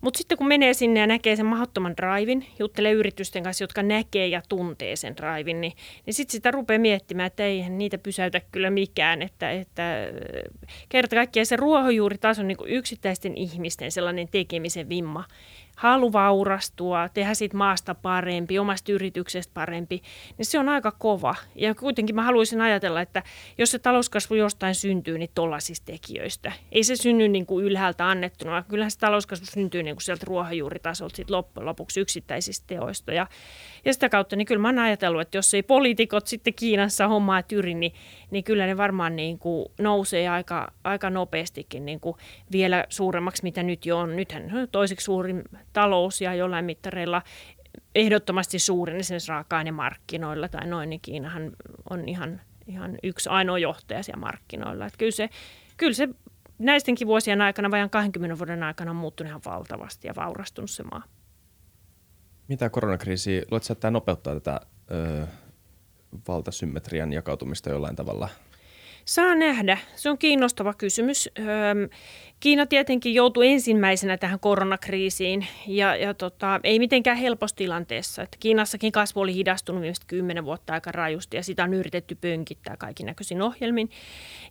Mutta sitten kun menee sinne ja näkee sen mahdottoman drivin, juttelee yritysten kanssa, jotka näkee ja tuntee sen drivin, niin, niin sitten sitä rupeaa miettimään, että eihän niitä pysäytä kyllä mikään. Että, että kerta kaikkiaan se ruohonjuuritaso on niin yksittäisten ihmisten sellainen tekemisen vimma halu vaurastua, tehdä siitä maasta parempi, omasta yrityksestä parempi, niin se on aika kova. Ja kuitenkin mä haluaisin ajatella, että jos se talouskasvu jostain syntyy, niin tollaisista tekijöistä. Ei se synny niin kuin ylhäältä annettuna, kyllähän se talouskasvu syntyy niin kuin sieltä ruohonjuuritasolta sit loppujen lopuksi yksittäisistä teoista. Ja, ja sitä kautta, niin kyllä mä oon ajatellut, että jos ei poliitikot sitten Kiinassa hommaa tyri, niin, niin kyllä ne varmaan niin kuin nousee aika, aika nopeastikin niin kuin vielä suuremmaksi, mitä nyt jo on. Nythän toiseksi suurin talous ja jollain mittareilla ehdottomasti suurin esimerkiksi raaka-ainemarkkinoilla tai noin, niin Kiinahan on ihan, ihan yksi ainoa johtaja siellä markkinoilla. Että kyllä se, kyllä se näistenkin vuosien aikana, vajan 20 vuoden aikana on muuttunut ihan valtavasti ja vaurastunut se maa. Mitä koronakriisi, luuletko, että tämä nopeuttaa tätä ö, valtasymmetrian jakautumista jollain tavalla? Saa nähdä. Se on kiinnostava kysymys. Kiina tietenkin joutui ensimmäisenä tähän koronakriisiin ja, ja tota, ei mitenkään helpossa tilanteessa. Että Kiinassakin kasvu oli hidastunut viimeiset kymmenen vuotta aika rajusti ja sitä on yritetty pönkittää kaikin näköisin ohjelmin.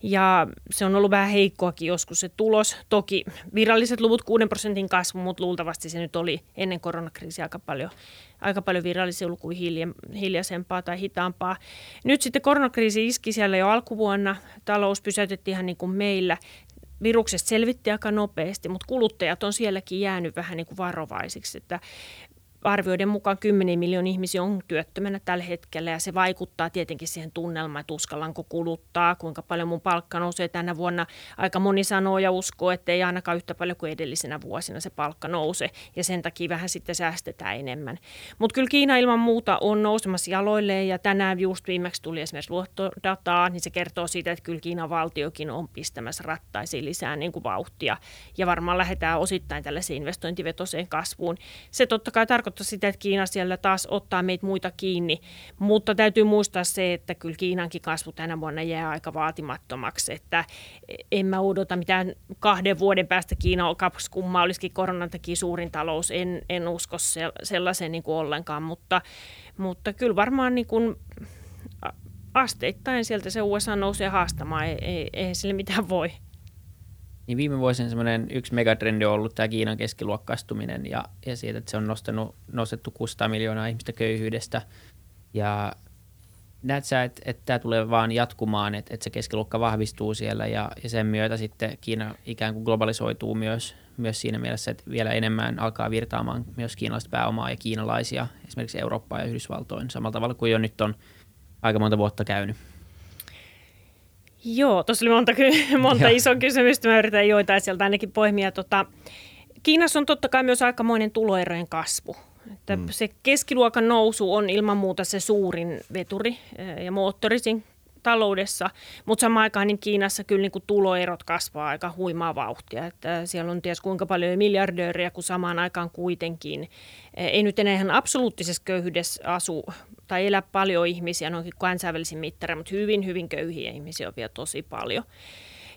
Ja se on ollut vähän heikkoakin joskus se tulos. Toki viralliset luvut 6 prosentin kasvu, mutta luultavasti se nyt oli ennen koronakriisiä aika paljon, aika paljon virallisia lukuja hilja, hiljaisempaa tai hitaampaa. Nyt sitten koronakriisi iski siellä jo alkuvuonna. Talous pysäytettiin ihan niin kuin meillä viruksesta selvitti aika nopeasti, mutta kuluttajat on sielläkin jäänyt vähän niin kuin varovaisiksi, että arvioiden mukaan 10 miljoonaa ihmisiä on työttömänä tällä hetkellä ja se vaikuttaa tietenkin siihen tunnelmaan, että uskallanko kuluttaa, kuinka paljon mun palkka nousee tänä vuonna. Aika moni sanoo ja uskoo, että ei ainakaan yhtä paljon kuin edellisenä vuosina se palkka nouse ja sen takia vähän sitten säästetään enemmän. Mutta kyllä Kiina ilman muuta on nousemassa jaloilleen ja tänään just viimeksi tuli esimerkiksi luottodataa, niin se kertoo siitä, että kyllä Kiinan valtiokin on pistämässä rattaisiin lisää niin kuin vauhtia ja varmaan lähdetään osittain tällaiseen investointivetoseen kasvuun. Se totta kai tarkoittaa tarkoita sitä, että Kiina siellä taas ottaa meitä muita kiinni, mutta täytyy muistaa se, että kyllä Kiinankin kasvu tänä vuonna jää aika vaatimattomaksi, että en mä odota mitään kahden vuoden päästä Kiina kaksi kummaa olisikin koronan takia suurin talous, en, en usko sellaisen niin kuin ollenkaan, mutta, mutta kyllä varmaan niin kuin asteittain sieltä se USA nousee haastamaan, ei, ei, ei sille mitään voi. Niin viime vuosina semmoinen yksi megatrendi on ollut tämä Kiinan keskiluokkaistuminen ja, ja siitä, että se on nostanut, nostettu 600 miljoonaa ihmistä köyhyydestä. Ja näet sä, että, että tämä tulee vaan jatkumaan, että, että se keskiluokka vahvistuu siellä ja, ja sen myötä sitten Kiina ikään kuin globalisoituu myös, myös siinä mielessä, että vielä enemmän alkaa virtaamaan myös kiinalaista pääomaa ja kiinalaisia esimerkiksi Eurooppaan ja Yhdysvaltoin samalla tavalla kuin jo nyt on aika monta vuotta käynyt. Joo, tuossa oli monta, monta isoa kysymystä. Mä yritän joitain sieltä ainakin poimia. Tota, Kiinassa on totta kai myös aikamoinen tuloerojen kasvu. Että mm. Se keskiluokan nousu on ilman muuta se suurin veturi eh, ja moottori siinä taloudessa, mutta samaan aikaan niin Kiinassa kyllä niin kuin tuloerot kasvaa aika huimaa vauhtia. Että siellä on ties kuinka paljon miljardööriä, kun samaan aikaan kuitenkin ei nyt enää ihan absoluuttisessa köyhyydessä asu tai elää paljon ihmisiä noinkin kansainvälisin mittarein, mutta hyvin, hyvin köyhiä ihmisiä on vielä tosi paljon.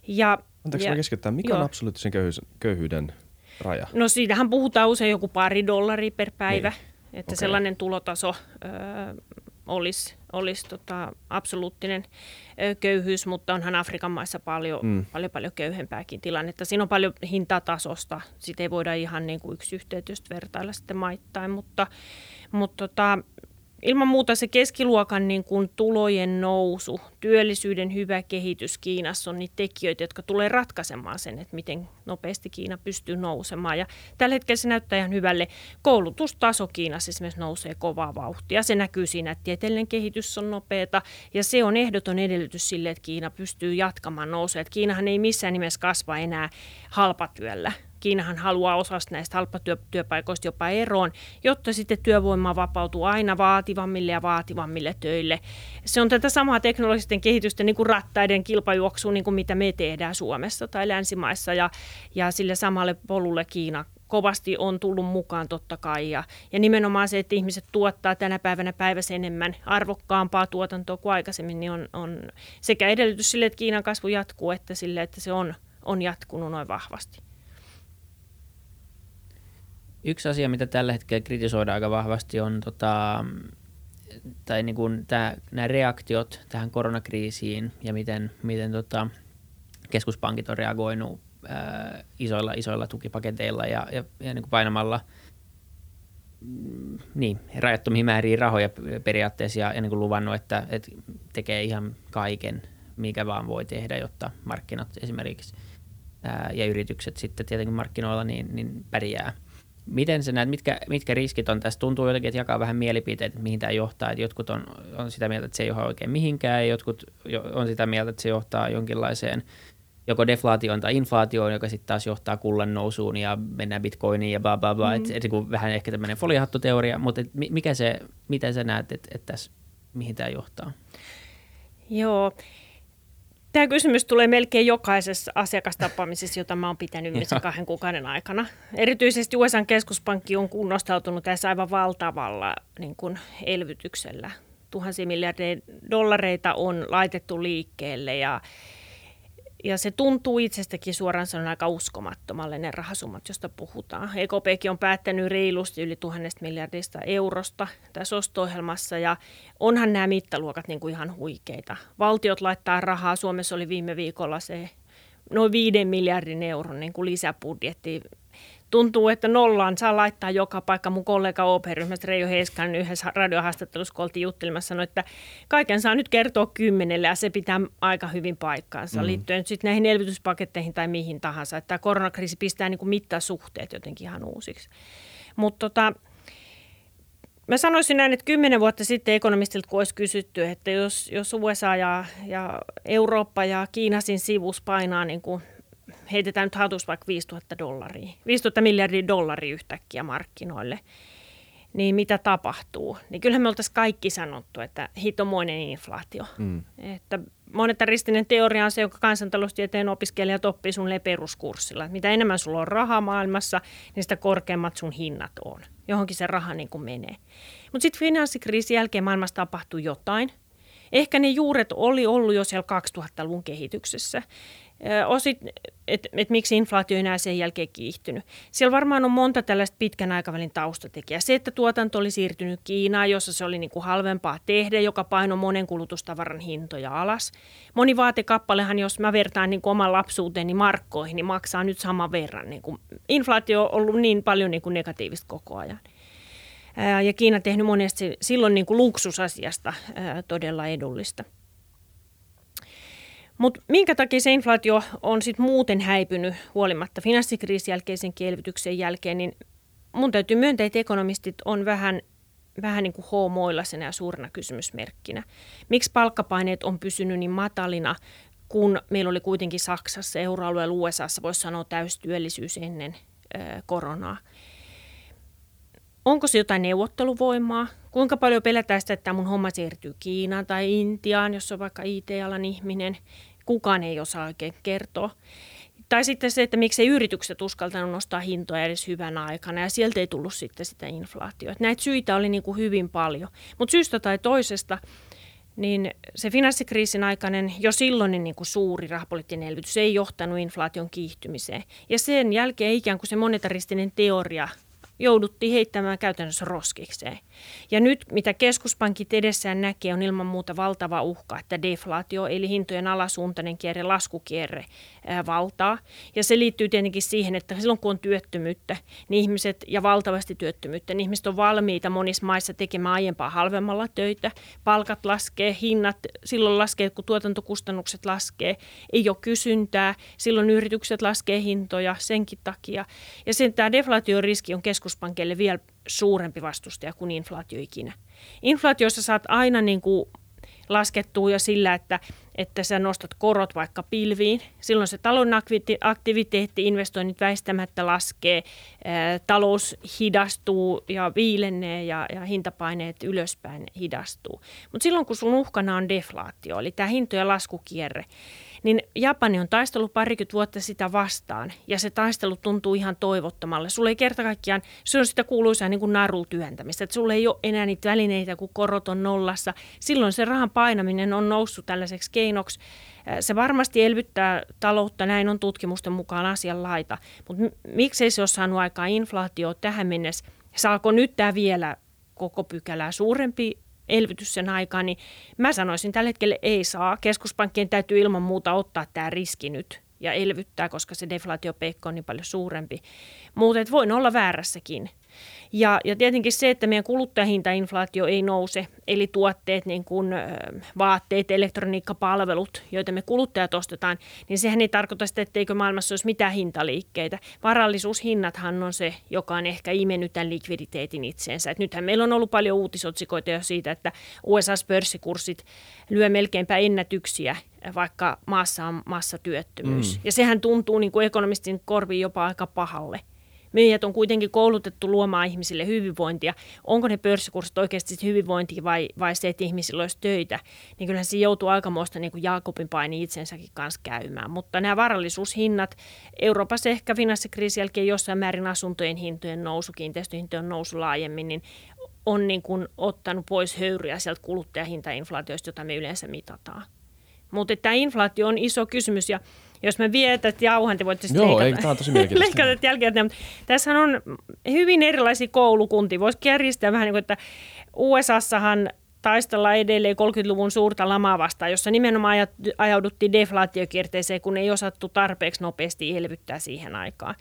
Ja, Anteeksi ja, keskittää, mikä joo. on absoluuttisen köyhyys, köyhyyden raja? No siitähän puhutaan usein joku pari dollaria per päivä, niin. että okay. sellainen tulotaso olisi, olisi tota, absoluuttinen köyhyys, mutta onhan Afrikan maissa paljon, mm. paljon, paljon köyhempääkin tilannetta. Siinä on paljon hintatasosta, sitä ei voida ihan niin kuin yksi yhteytystä vertailla sitten maittain, mutta, mutta tota, ilman muuta se keskiluokan niin kuin tulojen nousu, työllisyyden hyvä kehitys Kiinassa on niitä tekijöitä, jotka tulee ratkaisemaan sen, että miten nopeasti Kiina pystyy nousemaan. Ja tällä hetkellä se näyttää ihan hyvälle. Koulutustaso Kiinassa esimerkiksi nousee kovaa vauhtia. Se näkyy siinä, että tieteellinen kehitys on nopeata ja se on ehdoton edellytys sille, että Kiina pystyy jatkamaan nousua. Että Kiinahan ei missään nimessä kasva enää halpatyöllä Kiinahan haluaa osasta näistä halpatyöpaikoista jopa eroon, jotta sitten työvoima vapautuu aina vaativammille ja vaativammille töille. Se on tätä samaa teknologisten kehitysten niin kuin rattaiden kilpajuoksua, niin kuin mitä me tehdään Suomessa tai länsimaissa, ja, ja sille samalle polulle Kiina kovasti on tullut mukaan totta kai. Ja, ja nimenomaan se, että ihmiset tuottaa tänä päivänä päivässä enemmän arvokkaampaa tuotantoa kuin aikaisemmin, niin on, on sekä edellytys sille, että Kiinan kasvu jatkuu, että sille, että se on, on jatkunut noin vahvasti. Yksi asia, mitä tällä hetkellä kritisoidaan aika vahvasti, on tota, tai niin kuin tämä, nämä reaktiot tähän koronakriisiin ja miten, miten tota, keskuspankit on reagoinut ää, isoilla, isoilla tukipaketeilla ja, ja, ja niin kuin painamalla mm, niin, rajattomia määriä rahoja periaatteessa ja, ja niin kuin luvannut, että, että tekee ihan kaiken, mikä vaan voi tehdä, jotta markkinat esimerkiksi ää, ja yritykset sitten tietenkin markkinoilla niin, niin pärjää. Miten sä näet, mitkä, mitkä riskit on tässä? Tuntuu jotenkin, että jakaa vähän mielipiteitä, että mihin tämä johtaa. Että jotkut on, on sitä mieltä, että se ei johda oikein mihinkään, ja jotkut on sitä mieltä, että se johtaa jonkinlaiseen joko deflaatioon tai inflaatioon, joka sitten taas johtaa kullan nousuun ja mennään bitcoiniin ja bla bla bla. Mm. Et, et, et, vähän ehkä tämmöinen foliahattoteoria, mutta et, mikä se, miten sä näet, että et tässä, mihin tämä johtaa? Joo. Tämä kysymys tulee melkein jokaisessa asiakastapaamisessa, jota mä oon pitänyt yhdessä kahden kuukauden aikana. Erityisesti USA keskuspankki on kunnostautunut tässä aivan valtavalla niin kuin elvytyksellä. Tuhansia miljardeja dollareita on laitettu liikkeelle ja ja se tuntuu itsestäkin suoraan sanoen aika uskomattomalle ne rahasummat, joista puhutaan. EKPkin on päättänyt reilusti yli tuhannesta miljardista eurosta tässä osto-ohjelmassa ja onhan nämä mittaluokat niin kuin ihan huikeita. Valtiot laittaa rahaa, Suomessa oli viime viikolla se noin 5 miljardin euron niin kuin lisäbudjetti tuntuu, että nollaan saa laittaa joka paikka. Mun kollega OP-ryhmästä Reijo Heiskan yhdessä radiohaastattelussa, kun oltiin juttelemassa, sanoi, että kaiken saa nyt kertoa kymmenelle ja se pitää aika hyvin paikkaansa mm. liittyen sitten näihin elvytyspaketteihin tai mihin tahansa. Että tämä koronakriisi pistää niin kuin mittasuhteet jotenkin ihan uusiksi. Mutta tota, Mä sanoisin näin, että kymmenen vuotta sitten ekonomistilta kun olisi kysytty, että jos, jos USA ja, ja Eurooppa ja Kiinasin sivus painaa niin kuin heitetään nyt hatusta vaikka 5000 dollaria, 5000 miljardia dollaria yhtäkkiä markkinoille, niin mitä tapahtuu? Niin kyllähän me oltaisiin kaikki sanottu, että hitomoinen inflaatio. Mm. Että monetaristinen teoria on se, joka kansantaloustieteen opiskelijat oppii sun peruskurssilla. Että mitä enemmän sulla on rahaa maailmassa, niin sitä korkeammat sun hinnat on. Johonkin se raha niin kuin menee. Mutta sitten finanssikriisin jälkeen maailmassa tapahtui jotain. Ehkä ne juuret oli ollut jo siellä 2000-luvun kehityksessä osit, että et miksi inflaatio enää sen jälkeen kiihtynyt. Siellä varmaan on monta tällaista pitkän aikavälin taustatekijää. Se, että tuotanto oli siirtynyt Kiinaan, jossa se oli niin kuin halvempaa tehdä, joka paino monen kulutustavaran hintoja alas. Moni vaatekappalehan, jos mä vertaan niin kuin oman lapsuuteeni markkoihin, niin maksaa nyt saman verran. Niin kuin inflaatio on ollut niin paljon niin kuin negatiivista koko ajan. Ja Kiina tehnyt monesti silloin niin kuin luksusasiasta todella edullista. Mutta minkä takia se inflaatio on sitten muuten häipynyt huolimatta finanssikriisin jälkeisen elvytyksen jälkeen, niin mun täytyy myöntää, että ekonomistit on vähän, vähän niin kuin hoomoillasena ja suurena kysymysmerkkinä. Miksi palkkapaineet on pysynyt niin matalina, kun meillä oli kuitenkin Saksassa, euroalueella, USAssa, voisi sanoa täystyöllisyys ennen ö, koronaa. Onko se jotain neuvotteluvoimaa? Kuinka paljon pelätään sitä, että mun homma siirtyy Kiinaan tai Intiaan, jos on vaikka IT-alan ihminen? Kukaan ei osaa oikein kertoa. Tai sitten se, että miksei yritykset uskaltanut nostaa hintoja edes hyvän aikana ja sieltä ei tullut sitten sitä inflaatiota. Näitä syitä oli niin kuin hyvin paljon. Mutta syystä tai toisesta niin se finanssikriisin aikainen jo silloinen niin kuin suuri rahapoliittinen elvytys ei johtanut inflaation kiihtymiseen. Ja sen jälkeen ikään kuin se monetaristinen teoria jouduttiin heittämään käytännössä roskikseen. Ja nyt mitä keskuspankit edessään näkee on ilman muuta valtava uhka, että deflaatio eli hintojen alasuuntainen kierre, laskukierre ää, valtaa. Ja se liittyy tietenkin siihen, että silloin kun on työttömyyttä, niin ihmiset ja valtavasti työttömyyttä, niin ihmiset on valmiita monissa maissa tekemään aiempaa halvemmalla töitä. Palkat laskee, hinnat silloin laskee, kun tuotantokustannukset laskee. Ei ole kysyntää, silloin yritykset laskee hintoja senkin takia. Ja sen tämä deflaatioriski on keskuspankkeille vielä suurempi vastustaja kuin inflaatio ikinä. Inflaatiossa saat aina niin kuin laskettua jo sillä, että, että sä nostat korot vaikka pilviin. Silloin se talouden aktiviteetti, investoinnit väistämättä laskee, talous hidastuu ja viilenee ja, ja hintapaineet ylöspäin hidastuu. Mutta silloin kun sun uhkana on deflaatio, eli tämä hintojen laskukierre, niin Japani on taistellut parikymmentä vuotta sitä vastaan ja se taistelu tuntuu ihan toivottomalle. Sulla ei kerta kaikkiaan, se on sitä kuuluisaa niin kuin narul työntämistä, että sulla ei ole enää niitä välineitä, kun korot on nollassa. Silloin se rahan painaminen on noussut tällaiseksi keinoksi. Se varmasti elvyttää taloutta, näin on tutkimusten mukaan asian laita, mutta miksei se ole saanut aikaa inflaatio tähän mennessä? Saako nyt tämä vielä koko pykälää suurempi elvytys sen aikaan, niin mä sanoisin tällä hetkellä ei saa. Keskuspankkien täytyy ilman muuta ottaa tämä riski nyt ja elvyttää, koska se deflaatiopeikko on niin paljon suurempi. Mutta voin olla väärässäkin. Ja, ja tietenkin se, että meidän kuluttajahintainflaatio ei nouse, eli tuotteet, niin kuin vaatteet, elektroniikkapalvelut, joita me kuluttajat ostetaan, niin sehän ei tarkoita sitä, etteikö maailmassa olisi mitään hintaliikkeitä. Varallisuushinnathan on se, joka on ehkä imennyt tämän likviditeetin itseensä. Et nythän meillä on ollut paljon uutisotsikoita jo siitä, että USA-pörssikurssit lyö melkeinpä ennätyksiä vaikka maassa on massatyöttömyys. Mm. Ja sehän tuntuu niin kuin ekonomistin korviin jopa aika pahalle. Meidät on kuitenkin koulutettu luomaan ihmisille hyvinvointia. Onko ne pörssikurssit oikeasti hyvinvointi vai, vai se, että ihmisillä olisi töitä? Niin kyllähän se joutuu aikamoista niin kuin Jaakobin paini itsensäkin kanssa käymään. Mutta nämä varallisuushinnat, Euroopassa ehkä finanssikriisin jälkeen jossain määrin asuntojen hintojen nousu, kiinteistöhintojen nousu laajemmin, niin on niin kuin ottanut pois höyryä sieltä kuluttajahintainflaatioista, jota me yleensä mitataan. Mutta tämä inflaatio on iso kysymys ja jos mä vietät jauhan, te voitte sitten Joo, leikata, ei, tämä on tosi leikata jälkeen. Tässä on hyvin erilaisia koulukuntia. Voisi järjestää vähän niin kuin, että USAssahan taistella edelleen 30-luvun suurta lamaa vastaan, jossa nimenomaan ajauduttiin deflaatiokierteeseen, kun ei osattu tarpeeksi nopeasti elvyttää siihen aikaan.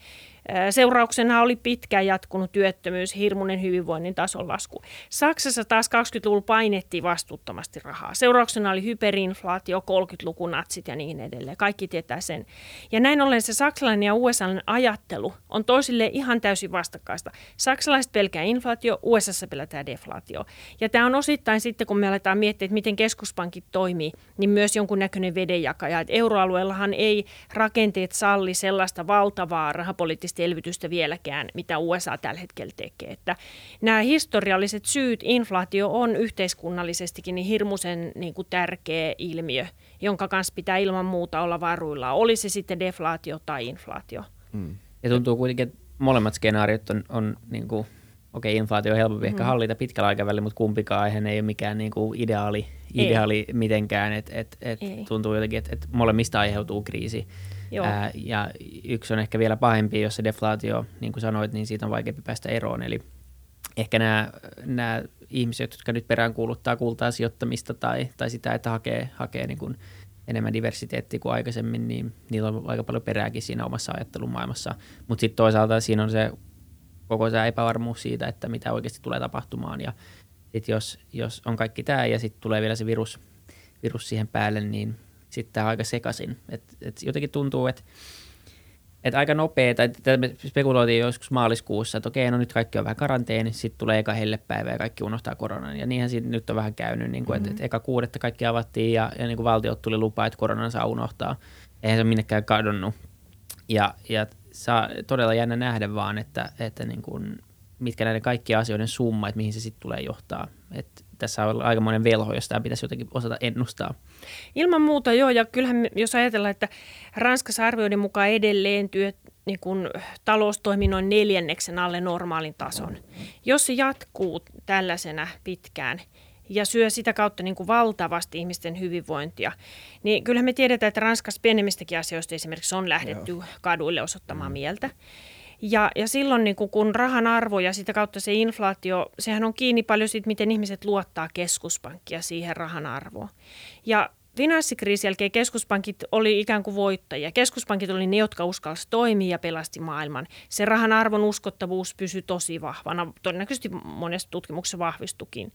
Seurauksena oli pitkään jatkunut työttömyys, hirmuinen hyvinvoinnin tason lasku. Saksassa taas 20-luvulla painettiin vastuuttomasti rahaa. Seurauksena oli hyperinflaatio, 30-luku, natsit ja niin edelleen. Kaikki tietää sen. Ja näin ollen se saksalainen ja USA ajattelu on toisille ihan täysin vastakkaista. Saksalaiset pelkää inflaatio, USAssa pelätään deflaatio. Ja tämä on osittain sitten, kun me aletaan miettiä, että miten keskuspankit toimii, niin myös jonkunnäköinen vedenjakaja. Että euroalueellahan ei rakenteet salli sellaista valtavaa rahapoliittista taloudellista elvytystä vieläkään, mitä USA tällä hetkellä tekee. Että nämä historialliset syyt, inflaatio on yhteiskunnallisestikin niin hirmuisen niin kuin tärkeä ilmiö, jonka kanssa pitää ilman muuta olla varuilla, oli se sitten deflaatio tai inflaatio. Mm. Ja tuntuu kuitenkin, että molemmat skenaariot on, on niin kuin, okei, okay, inflaatio on helpompi mm. ehkä hallita pitkällä aikavälillä, mutta kumpikaan aihe ei ole mikään niin kuin ideaali, ideaali mitenkään. Et, et, et tuntuu jotenkin, että et molemmista aiheutuu kriisi. Ää, ja yksi on ehkä vielä pahempi, jos se deflaatio, niin kuin sanoit, niin siitä on vaikeampi päästä eroon. Eli ehkä nämä, nämä ihmiset, jotka nyt peräänkuuluttaa kultaa sijoittamista tai, tai sitä, että hakee, hakee niin kuin enemmän diversiteettiä kuin aikaisemmin, niin niillä on aika paljon perääkin siinä omassa ajattelun maailmassa. Mutta sitten toisaalta siinä on se koko se epävarmuus siitä, että mitä oikeasti tulee tapahtumaan. Ja sitten jos, jos on kaikki tämä ja sitten tulee vielä se virus, virus siihen päälle, niin sitten aika sekaisin. Et, et jotenkin tuntuu, että et aika nopea, tai me spekuloitiin joskus maaliskuussa, että okei, no nyt kaikki on vähän karanteeni, sitten tulee eka hellepäivä ja kaikki unohtaa koronan. Ja niinhän siitä nyt on vähän käynyt, niin kuin, mm-hmm. että et eka kuudetta kaikki avattiin ja, ja niin kuin valtiot tuli lupa, että koronan saa unohtaa. Eihän se minnekään kadonnut. Ja, ja saa todella jännä nähdä vaan, että, että niin kuin, mitkä näiden kaikkien asioiden summa, että mihin se sitten tulee johtaa. Et tässä on aikamoinen velho, jos tämä pitäisi jotenkin osata ennustaa. Ilman muuta joo, ja kyllähän jos ajatellaan, että Ranskassa arvioiden mukaan edelleen työ, niin kun, talous toimii noin neljänneksen alle normaalin tason. Jos se jatkuu tällaisena pitkään ja syö sitä kautta niin kuin valtavasti ihmisten hyvinvointia, niin kyllähän me tiedetään, että Ranskassa pienemmistäkin asioista esimerkiksi on lähdetty joo. kaduille osoittamaan mm. mieltä. Ja, ja silloin niin kun rahan arvo ja sitä kautta se inflaatio, sehän on kiinni paljon siitä, miten ihmiset luottaa keskuspankkia siihen rahan arvoon. Ja finanssikriisin jälkeen keskuspankit oli ikään kuin voittajia. Keskuspankit oli ne, jotka uskalsivat toimia ja pelasti maailman. Se rahan arvon uskottavuus pysyi tosi vahvana. Todennäköisesti monessa tutkimuksessa vahvistukin.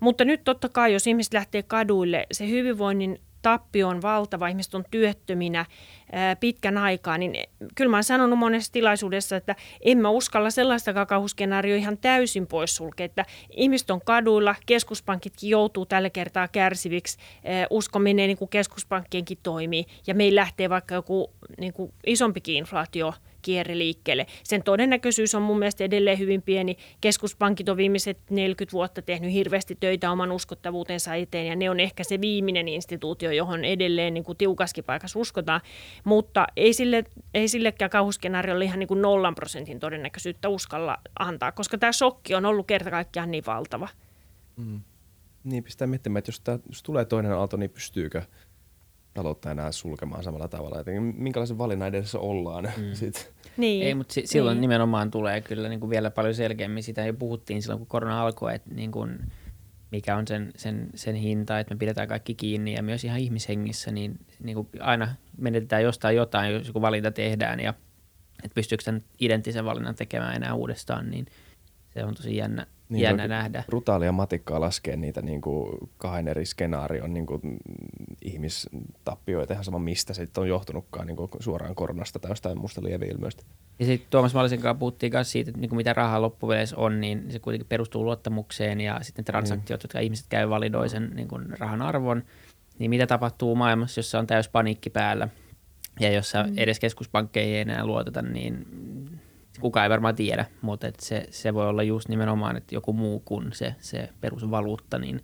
Mutta nyt totta kai, jos ihmiset lähtee kaduille, se hyvinvoinnin tappio on valtava, ihmiset on työttöminä ää, pitkän aikaa, niin kyllä mä oon sanonut monessa tilaisuudessa, että en mä uskalla sellaista kauhuskenaarioa ihan täysin poissulkea, että ihmiset on kaduilla, keskuspankitkin joutuu tällä kertaa kärsiviksi, ää, usko menee niin kuin keskuspankkienkin toimii ja meillä lähtee vaikka joku niin kuin isompikin inflaatio kierre liikkeelle. Sen todennäköisyys on mun mielestä edelleen hyvin pieni. Keskuspankit on viimeiset 40 vuotta tehnyt hirveästi töitä oman uskottavuutensa eteen ja ne on ehkä se viimeinen instituutio, johon edelleen niin kuin tiukaskin paikassa uskotaan. Mutta ei, sille, ei sillekään kauhuskenaariolle ihan niin kuin nollan prosentin todennäköisyyttä uskalla antaa, koska tämä shokki on ollut kerta kaikkiaan niin valtava. Mm. Niin, pistää miettimään, että jos, tämä, jos tulee toinen aalto, niin pystyykö – taloutta enää sulkemaan samalla tavalla. Että minkälaisen valinnan edessä ollaan mm. sit. Niin. Ei, mutta si- silloin niin. nimenomaan tulee kyllä niin kuin vielä paljon selkeämmin. Sitä jo puhuttiin silloin, kun korona alkoi, että niin kuin, mikä on sen, sen, sen hinta, että me pidetään kaikki kiinni ja myös ihan ihmishengissä, niin, niin kuin aina menetetään jostain jotain, jos joku valinta tehdään ja että pystyykö tämän identtisen valinnan tekemään enää uudestaan, niin se on tosi jännä, niin jännä nähdä. Brutaalia matikkaa laskee niitä niin kuin kahden eri skenaarion niin kuin ihmistappioita ihan sama mistä se on johtunutkaan niin kuin suoraan koronasta tai jostain muusta lieveilmiöstä. Ja sitten Tuomas Mallisen kanssa puhuttiin myös siitä, että niin kuin mitä rahaa loppupeleissä on, niin se kuitenkin perustuu luottamukseen ja sitten transaktiot, mm. jotka ihmiset käy validoi sen niin kuin rahan arvon. Niin mitä tapahtuu maailmassa, jossa on täys paniikki päällä ja jossa mm. edes keskuspankkeihin ei enää luoteta, niin kukaan ei varmaan tiedä, mutta et se, se voi olla just nimenomaan, että joku muu kuin se, se perusvaluutta, niin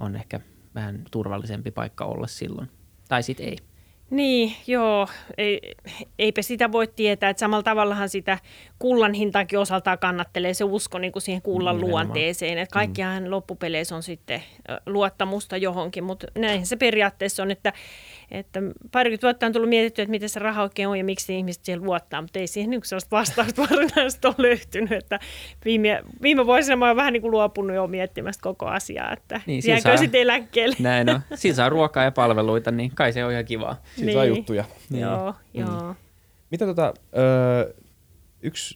on ehkä vähän turvallisempi paikka olla silloin. Tai sitten ei. Niin, joo. Ei, eipä sitä voi tietää, että samalla tavallahan sitä kullan hintaakin osaltaan kannattelee se usko niin kuin siihen kullan mm, luonteeseen. Että kaikkihan mm. loppupeleissä on sitten luottamusta johonkin, mutta näin se periaatteessa on, että että parikymmentä vuotta on tullut mietittyä, että miten se raha oikein on ja miksi ihmiset siihen luottaa, mutta ei siihen niin sellaista vastausta varsinaisesti ole löytynyt. Että viime, viime vuosina mä oon vähän niin kuin luopunut jo miettimästä koko asiaa, että niin, jääkö sitten eläkkeelle. Näin on. Siinä saa ruokaa ja palveluita, niin kai se on ihan kivaa. Siinä niin. saa juttuja. Niin. Joo, mm. joo. Mitä tota, ö, yksi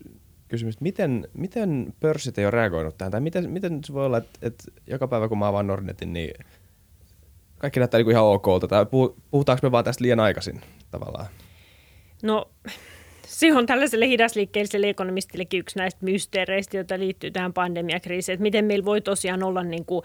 kysymys, miten, miten pörssit ei ole reagoinut tähän, tai miten, miten se voi olla, että, että joka päivä kun mä avaan Nordnetin, niin kaikki näyttää niin kuin ihan okolta. Tai puhutaanko me vaan tästä liian aikaisin tavallaan? No se on tällaiselle hidasliikkeelliselle ekonomistillekin yksi näistä mysteereistä, joita liittyy tähän pandemiakriisiin, että miten meillä voi tosiaan olla niin kuin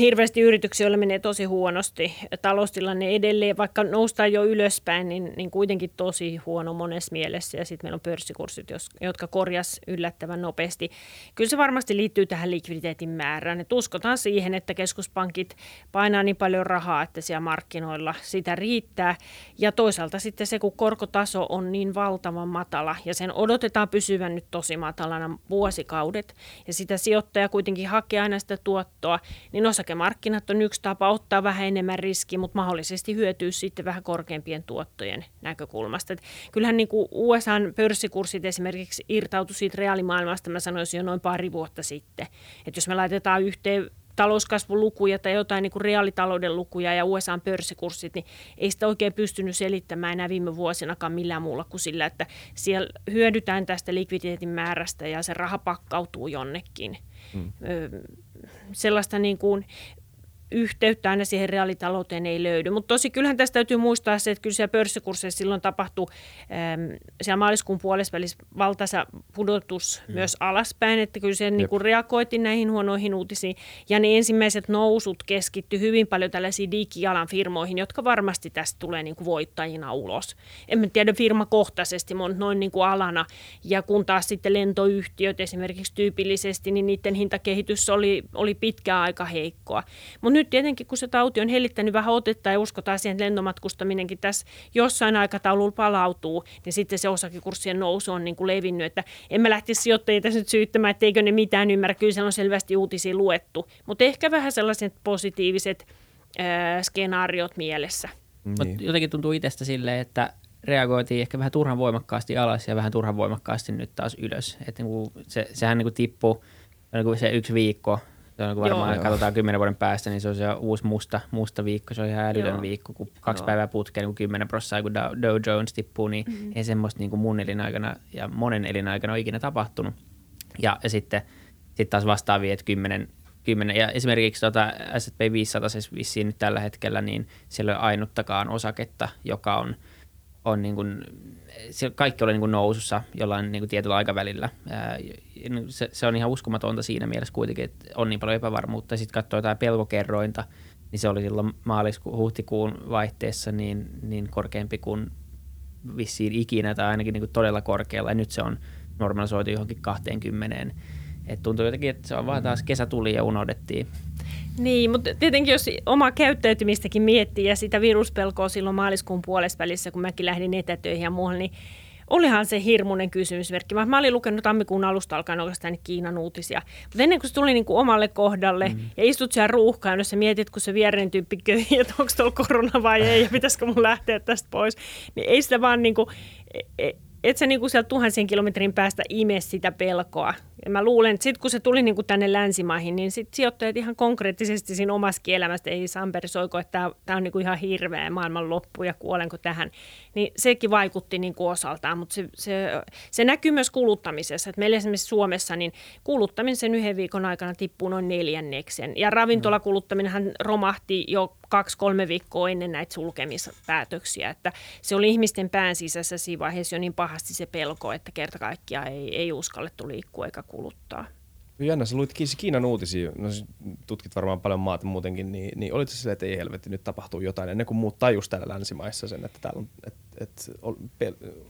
hirveästi yrityksiä, menee tosi huonosti. Taloustilanne edelleen, vaikka noustaan jo ylöspäin, niin, niin kuitenkin tosi huono monessa mielessä. Ja sitten meillä on pörssikurssit, jotka korjas yllättävän nopeasti. Kyllä se varmasti liittyy tähän likviditeetin määrään. Et uskotaan siihen, että keskuspankit painaa niin paljon rahaa, että siellä markkinoilla sitä riittää. Ja toisaalta sitten se, kun korkotaso on niin valtavan matala ja sen odotetaan pysyvän nyt tosi matalana vuosikaudet. Ja sitä sijoittaja kuitenkin hakee aina sitä tuottoa, niin osakemarkkinat on yksi tapa ottaa vähän enemmän riski, mutta mahdollisesti hyötyä sitten vähän korkeampien tuottojen näkökulmasta. Et kyllähän niin kuin USAn pörssikurssit esimerkiksi irtautu siitä reaalimaailmasta, mä sanoisin jo noin pari vuotta sitten. Että jos me laitetaan yhteen talouskasvulukuja tai jotain niin kuin reaalitalouden lukuja ja USAn pörssikurssit, niin ei sitä oikein pystynyt selittämään enää viime vuosinakaan millään muulla kuin sillä, että siellä hyödytään tästä likviditeetin määrästä ja se raha pakkautuu jonnekin. Hmm sellaista niin kuin yhteyttä aina siihen reaalitalouteen ei löydy. Mutta tosi kyllähän tästä täytyy muistaa se, että kyllä siellä pörssikursseissa silloin tapahtui äm, siellä maaliskuun puolessa välissä valtaisa pudotus mm. myös alaspäin, että kyllä se niin kuin reagoitiin näihin huonoihin uutisiin. Ja ne ensimmäiset nousut keskitty hyvin paljon tällaisiin digialan firmoihin, jotka varmasti tästä tulee niin kuin voittajina ulos. En tiedä firmakohtaisesti, mutta noin niin kuin alana. Ja kun taas sitten lentoyhtiöt esimerkiksi tyypillisesti, niin niiden hintakehitys oli, oli pitkään aika heikkoa. Mutta nyt tietenkin, kun se tauti on hellittänyt vähän otetta ja uskotaan siihen, että lentomatkustaminenkin tässä jossain aikataululla palautuu, niin sitten se osakekurssien nousu on niin kuin levinnyt. Että en mä lähtisi sijoittajia tässä nyt syyttämään, etteikö ne mitään ymmärrä. Kyllä siellä on selvästi uutisia luettu. Mutta ehkä vähän sellaiset positiiviset äh, skenaariot mielessä. Niin. jotenkin tuntuu itsestä silleen, että reagoitiin ehkä vähän turhan voimakkaasti alas ja vähän turhan voimakkaasti nyt taas ylös. Että niin se, sehän niin tippui niin se yksi viikko se on, kun varmaan Joo. katsotaan kymmenen vuoden päästä, niin se on se uusi musta, musta viikko. Se on ihan älytön Joo. viikko, kun kaksi Joo. päivää putkeen, kun kymmenen prosenttia, kun Dow Jones tippuu, niin mm-hmm. ei semmoista niin kuin mun elinaikana ja monen elinaikana ole ikinä tapahtunut. Ja, ja sitten sit taas vastaavia, että kymmenen kymmenen. Ja esimerkiksi tota S&P 500 siis vissiin nyt tällä hetkellä, niin siellä ei ole ainuttakaan osaketta, joka on, on niin kuin, kaikki oli niin kuin nousussa jollain niin kuin tietyllä aikavälillä. Se, se, on ihan uskomatonta siinä mielessä kuitenkin, että on niin paljon epävarmuutta. Sitten katsoo jotain pelkokerrointa, niin se oli silloin maaliskuun, huhtikuun vaihteessa niin, niin korkeampi kuin vissiin ikinä tai ainakin niin kuin todella korkealla. Ja nyt se on normalisoitu johonkin 20 et tuntuu jotenkin, että se on vaan taas kesä tuli ja unohdettiin. Niin, mutta tietenkin jos oma käyttäytymistäkin miettii ja sitä viruspelkoa silloin maaliskuun puolessa välissä, kun mäkin lähdin etätöihin ja muualle, niin olihan se hirmuinen kysymysmerkki. Mä, mä olin lukenut tammikuun alusta alkaen oikeastaan Kiinan uutisia. Mutta ennen kuin se tuli niin kuin omalle kohdalle mm. ja istut siellä ruuhkaan, jos sä mietit, kun se viereinen tyyppi köi, että onko tuolla korona vai ei ja pitäisikö mun lähteä tästä pois, niin ei sitä vaan niin kuin, e, e, et sä niinku sieltä tuhansien kilometrin päästä ime sitä pelkoa. Ja mä luulen, että sitten kun se tuli niinku tänne länsimaihin, niin sitten sijoittajat ihan konkreettisesti siinä omassa elämästä, ei Samperi soiko, että tämä on niinku ihan hirveä maailman loppu ja kuolenko tähän, niin sekin vaikutti niinku osaltaan, mutta se, se, se näkyy myös kuluttamisessa. Et meillä esimerkiksi Suomessa niin kuluttaminen sen yhden viikon aikana tippuu noin neljänneksen ja ravintolakuluttaminenhan romahti jo kaksi-kolme viikkoa ennen näitä sulkemispäätöksiä, että se oli ihmisten pään sisässä siinä vaiheessa jo niin pahasti se pelko, että kerta kaikkiaan ei, ei uskallettu liikkua eikä kuluttaa. Jännä, sä luit Kiinan uutisia, no siis tutkit varmaan paljon maata muutenkin, niin, niin olit se silleen, että ei helvetti, nyt tapahtuu jotain, ennen kuin muut tajus täällä länsimaissa sen, että täällä on, että et,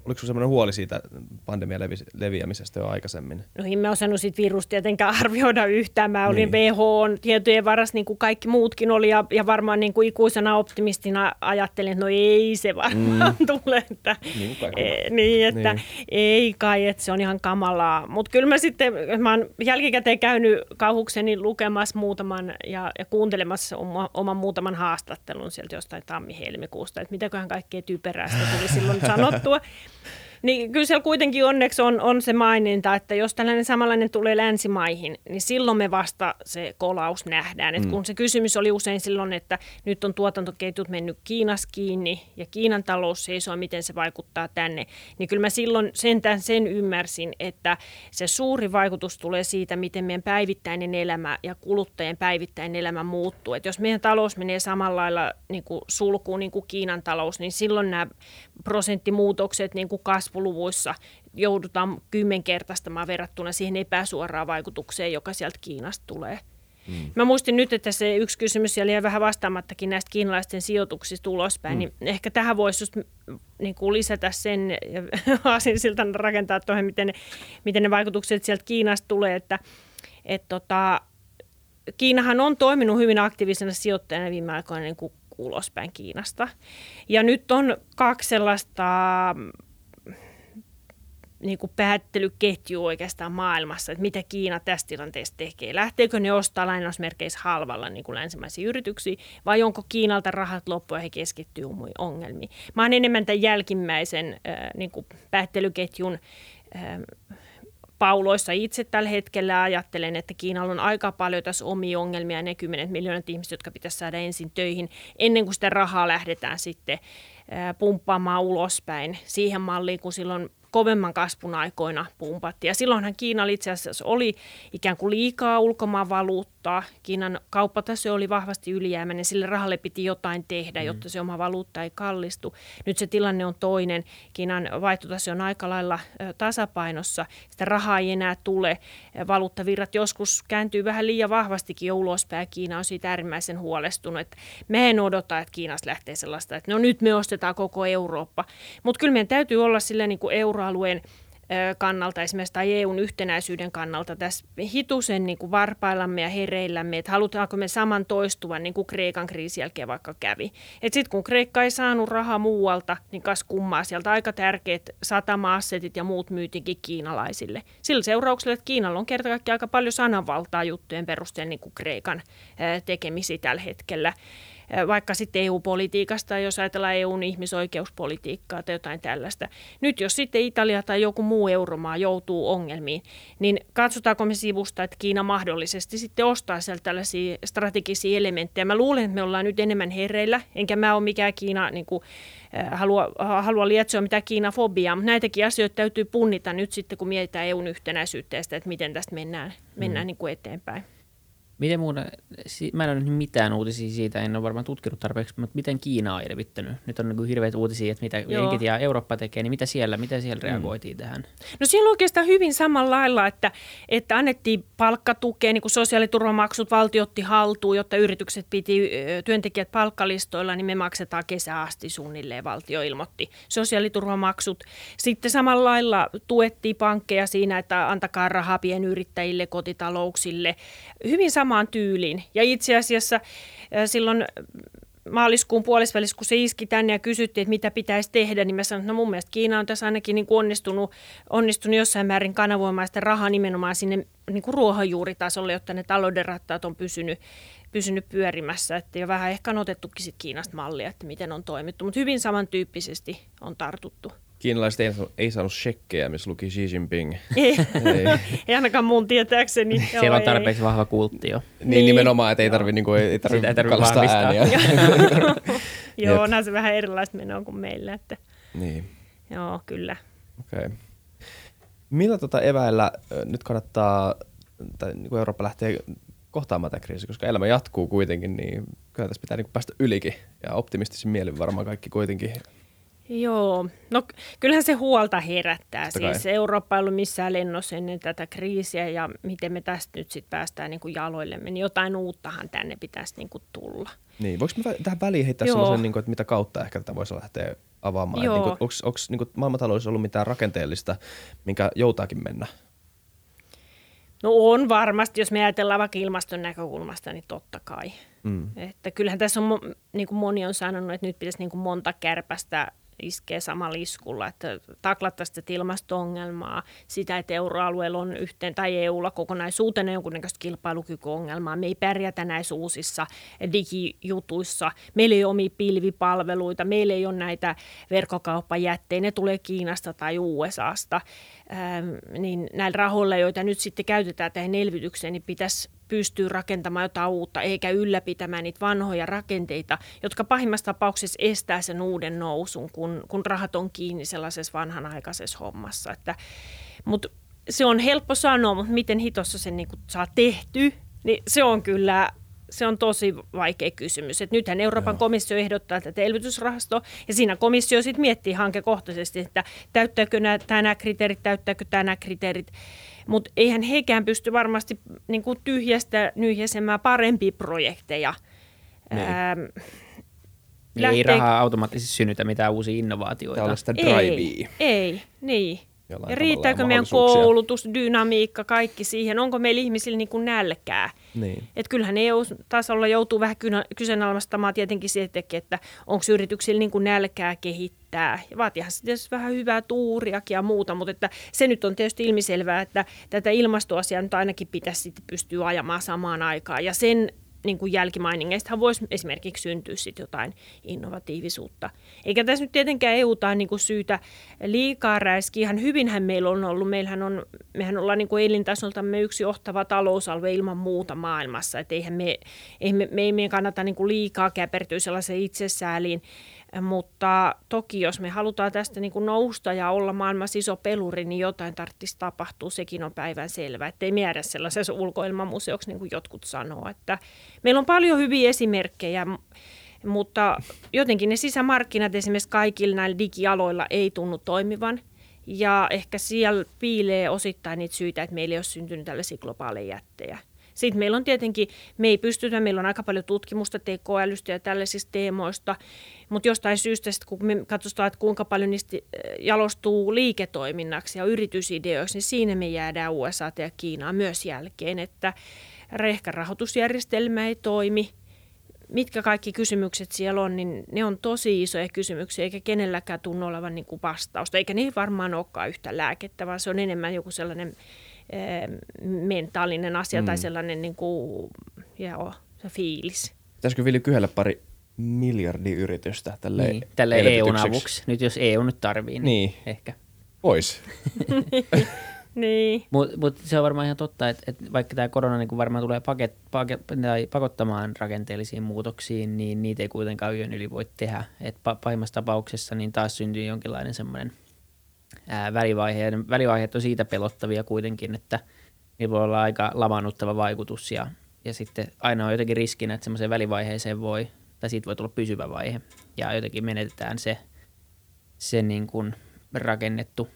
oliko semmoinen huoli siitä pandemian levi, leviämisestä jo aikaisemmin? No en mä osannut siitä virusta tietenkään arvioida yhtään. Mä olin niin. WHO-tietojen varassa niin kuin kaikki muutkin oli ja, ja varmaan niin kuin ikuisena optimistina ajattelin, että no ei se varmaan mm. tule. Että, niin, e, niin, että niin. ei kai, että se on ihan kamalaa. Mutta kyllä mä sitten, mä oon jälkikäteen käynyt kauhukseni lukemassa muutaman ja, ja kuuntelemassa oma, oman muutaman haastattelun sieltä jostain tammi-helmikuusta, että mitäköhän kaikkea typeräistä tuli silloin sanottua. Niin kyllä siellä kuitenkin onneksi on, on se maininta, että jos tällainen samanlainen tulee länsimaihin, niin silloin me vasta se kolaus nähdään. Et mm. Kun se kysymys oli usein silloin, että nyt on tuotantoketjut mennyt Kiinas kiinni ja Kiinan talous seisoo, miten se vaikuttaa tänne, niin kyllä mä silloin sentään sen ymmärsin, että se suuri vaikutus tulee siitä, miten meidän päivittäinen elämä ja kuluttajien päivittäinen elämä muuttuu. Et jos meidän talous menee samalla lailla niin kuin sulkuun niin kuin Kiinan talous, niin silloin nämä prosenttimuutokset niin kuin kasvuluvuissa joudutaan kymmenkertaistamaan verrattuna siihen epäsuoraan vaikutukseen, joka sieltä Kiinasta tulee. Mm. Mä muistin nyt, että se yksi kysymys siellä jäi vähän vastaamattakin näistä kiinalaisten sijoituksista ulospäin, mm. niin ehkä tähän voisi just niin kuin lisätä sen ja siltä rakentaa tuohon, miten ne, miten ne vaikutukset sieltä Kiinasta tulee, että et tota, Kiinahan on toiminut hyvin aktiivisena sijoittajana viime aikoina niin kuin ulospäin Kiinasta. Ja nyt on kaksi sellaista niin kuin päättelyketju oikeastaan maailmassa, että mitä Kiina tässä tilanteessa tekee. Lähteekö ne ostaa lainausmerkeissä halvalla niin kuin länsimaisia yrityksiä vai onko Kiinalta rahat loppu ja he keskittyy ongelmiin. Mä oon enemmän tämän jälkimmäisen niin kuin päättelyketjun pauloissa itse tällä hetkellä ajattelen, että Kiinalla on aika paljon tässä omia ongelmia ne kymmenet miljoonat ihmiset, jotka pitäisi saada ensin töihin ennen kuin sitä rahaa lähdetään sitten pumppaamaan ulospäin siihen malliin, kun silloin kovemman kasvun aikoina pumpattiin. Ja silloinhan Kiinalla itse asiassa oli ikään kuin liikaa ulkomaan valuuttaa. Kiinan kauppatase oli vahvasti ylijäämäinen, sille rahalle piti jotain tehdä, mm. jotta se oma valuutta ei kallistu. Nyt se tilanne on toinen. Kiinan vaihtotase on aika lailla tasapainossa. Sitä rahaa ei enää tule. Valuuttavirrat joskus kääntyy vähän liian vahvastikin jo ulospäin. Kiina on siitä äärimmäisen huolestunut. Että me en odota, että Kiinasta lähtee sellaista, että no nyt me ostetaan koko Eurooppa. Mutta kyllä meidän täytyy olla sillä niin kuin euro euroalueen kannalta esimerkiksi tai EUn yhtenäisyyden kannalta tässä hitusen niin kuin varpaillamme ja hereillämme, että halutaanko me saman toistuvan niin kuin Kreikan kriisin jälkeen vaikka kävi. Sitten kun Kreikka ei saanut rahaa muualta, niin kas kummaa sieltä aika tärkeät satama-assetit ja muut myytinkin kiinalaisille. Sillä seurauksella, että Kiinalla on kerta aika paljon sananvaltaa juttujen perusteella niin kuin Kreikan tekemisiä tällä hetkellä vaikka sitten EU-politiikasta, jos ajatellaan EUn ihmisoikeuspolitiikkaa tai jotain tällaista. Nyt jos sitten Italia tai joku muu euromaa joutuu ongelmiin, niin katsotaanko me sivusta, että Kiina mahdollisesti sitten ostaa sieltä tällaisia strategisia elementtejä. Mä luulen, että me ollaan nyt enemmän hereillä, enkä mä ole mikään Kiina niin kuin, halua, halua lietsoa mitään Kiinafobiaa, mutta näitäkin asioita täytyy punnita nyt sitten, kun mietitään EUn yhtenäisyyttä ja sitä, että miten tästä mennään, mennään mm. niin kuin eteenpäin. Miten muuta, mä en ole nähnyt mitään uutisia siitä, en ole varmaan tutkinut tarpeeksi, mutta miten Kiina on elvyttänyt? Nyt on niin hirveät uutisia, että mitä Jenkit ja Eurooppa tekee, niin mitä siellä, mitä siellä mm. reagoitiin tähän? No siellä oikeastaan hyvin samalla lailla, että, että annettiin palkkatukea, niin kuin sosiaaliturvamaksut valtio otti haltuun, jotta yritykset piti työntekijät palkkalistoilla, niin me maksetaan kesä asti suunnilleen, valtio ilmoitti sosiaaliturvamaksut. Sitten samalla lailla tuettiin pankkeja siinä, että antakaa rahaa pienyrittäjille, kotitalouksille, hyvin samaan tyyliin. Ja itse asiassa silloin maaliskuun puolivälissä, kun se iski tänne ja kysyttiin, että mitä pitäisi tehdä, niin mä sanoin, että no mun mielestä Kiina on tässä ainakin niin kuin onnistunut, onnistunut jossain määrin kanavoimaan sitä rahaa nimenomaan sinne niin kuin ruohonjuuritasolle, jotta ne talouden rattaat on pysynyt, pysynyt pyörimässä. Että jo vähän ehkä on otettukin sit Kiinasta mallia, että miten on toimittu, mutta hyvin samantyyppisesti on tartuttu. Kiinalaiset ei, ei saanut shekkejä, missä luki Xi Jinping. Ei, ei. ei ainakaan mun tietääkseni. Siellä on tarpeeksi ei. vahva kultti jo. Niin, niin nimenomaan, että ei tarvitse niinku, ei tarvi ei tarvi kalastaa ääniä. Joo, onhan se vähän erilaista menoa kuin meillä. Että... Niin. Joo, kyllä. Okei. Okay. Millä tota eväillä nyt kannattaa, tai niin kuin Eurooppa lähtee kohtaamaan tämä kriisi, koska elämä jatkuu kuitenkin, niin kyllä tässä pitää niin päästä ylikin. Ja optimistisin mielin varmaan kaikki kuitenkin Joo, no kyllähän se huolta herättää. Totta siis kai. Eurooppa ei ollut missään lennossa ennen tätä kriisiä ja miten me tästä nyt sitten päästään niin kuin jaloillemme, niin jotain uuttahan tänne pitäisi niin kuin tulla. Niin, voiko mä tähän väliin heittää Joo. sellaisen, niin kuin, että mitä kautta ehkä tätä voisi lähteä avaamaan? Joo. Niin onko niin maailmantaloudessa ollut mitään rakenteellista, minkä joutaakin mennä? No on varmasti, jos me ajatellaan vaikka ilmaston näkökulmasta, niin totta kai. Mm. Että kyllähän tässä on, niin kuin moni on sanonut, että nyt pitäisi niin kuin monta kärpästä iskee samalla iskulla, että taklattaisiin sitä ilmasto-ongelmaa, sitä, että euroalueella on yhteen tai EUlla kokonaisuutena jonkunnäköistä kilpailukykyongelmaa. Me ei pärjätä näissä uusissa digijutuissa. Meillä ei ole omia pilvipalveluita, meillä ei ole näitä verkkokauppajättejä, ne tulee Kiinasta tai USAsta. Ähm, niin näillä rahoilla, joita nyt sitten käytetään tähän elvytykseen, niin pitäisi pystyy rakentamaan jotain uutta, eikä ylläpitämään niitä vanhoja rakenteita, jotka pahimmassa tapauksessa estää sen uuden nousun, kun, kun rahat on kiinni sellaisessa vanhanaikaisessa hommassa. Että, mutta se on helppo sanoa, mutta miten hitossa sen niin saa tehty, niin se on kyllä se on tosi vaikea kysymys. Et nythän Euroopan Joo. komissio ehdottaa tätä elvytysrahastoa, ja siinä komissio sitten miettii hankekohtaisesti, että täyttääkö nämä, nämä kriteerit, täyttääkö nämä kriteerit. Mutta eihän heikään pysty varmasti niin kuin tyhjästä nyhjäsemään parempia projekteja. Niin. Ähm, lähtee... Ei rahaa automaattisesti synnytä mitään uusia innovaatioita. Sitä drivea. Ei, ei, niin. Ja riittääkö meidän koulutus, dynamiikka, kaikki siihen? Onko meillä ihmisillä niin kuin nälkää? Niin. Et kyllähän EU-tasolla joutuu vähän kyseenalaistamaan tietenkin se, että onko yrityksillä niin kuin nälkää kehittää. Ja vaatiihan se tietysti vähän hyvää tuuriakin ja muuta, mutta että se nyt on tietysti ilmiselvää, että tätä ilmastoasiaa nyt ainakin pitäisi sitten pystyä ajamaan samaan aikaan. Ja sen niin kuin jälkimainingeista voisi esimerkiksi syntyä sit jotain innovatiivisuutta. Eikä tässä nyt tietenkään EUta niin kuin syytä liikaa räiski. Ihan hyvinhän meillä on ollut. Meillähän on, mehän ollaan niin kuin elintasoltamme yksi johtava talousalue ilman muuta maailmassa. Et eihän me, eihän me, me ei meidän kannata niin kuin liikaa käpertyä sellaiseen itsesääliin. Mutta toki jos me halutaan tästä niin kuin nousta ja olla maailmassa iso peluri, niin jotain tarvitsisi tapahtua. Sekin on päivän selvä, että ei miedä sellaisessa ulkoilmamuseoksi, niin kuin jotkut sanoo. Että meillä on paljon hyviä esimerkkejä, mutta jotenkin ne sisämarkkinat esimerkiksi kaikilla näillä digialoilla ei tunnu toimivan. Ja ehkä siellä piilee osittain niitä syitä, että meillä ei ole syntynyt tällaisia globaaleja jättejä. Sitten meillä on tietenkin, me ei pystytä, meillä on aika paljon tutkimusta tekoälystä ja tällaisista teemoista, mutta jostain syystä, kun me katsotaan, että kuinka paljon niistä eh, jalostuu liiketoiminnaksi ja yritysideoiksi, niin siinä me jäädään USA ja Kiinaa myös jälkeen, että rehkarahoitusjärjestelmä ei toimi, mitkä kaikki kysymykset siellä on, niin ne on tosi isoja kysymyksiä, eikä kenelläkään tunnu olevan niin kuin vastausta, eikä niihin varmaan olekaan yhtä lääkettä, vaan se on enemmän joku sellainen mentaalinen asia mm. tai sellainen niin kuin, joo, se fiilis. Pitäisikö Vili kyhellä pari miljardiyritystä tälle, niin, tälle EUn avuksi? Nyt jos EU nyt tarvii, niin, niin. ehkä. Pois. niin. Mutta mut se on varmaan ihan totta, että, että vaikka tämä korona niin varmaan tulee paket, paket, tai pakottamaan rakenteellisiin muutoksiin, niin niitä ei kuitenkaan yön yli voi tehdä. Et pahimmassa tapauksessa niin taas syntyy jonkinlainen semmoinen – välivaiheet, välivaiheet on siitä pelottavia kuitenkin, että niillä voi olla aika lamaannuttava vaikutus ja ja sitten aina on jotenkin riskinä, että semmoiseen välivaiheeseen voi, tai siitä voi tulla pysyvä vaihe. Ja jotenkin menetetään se, se niin kuin rakennettu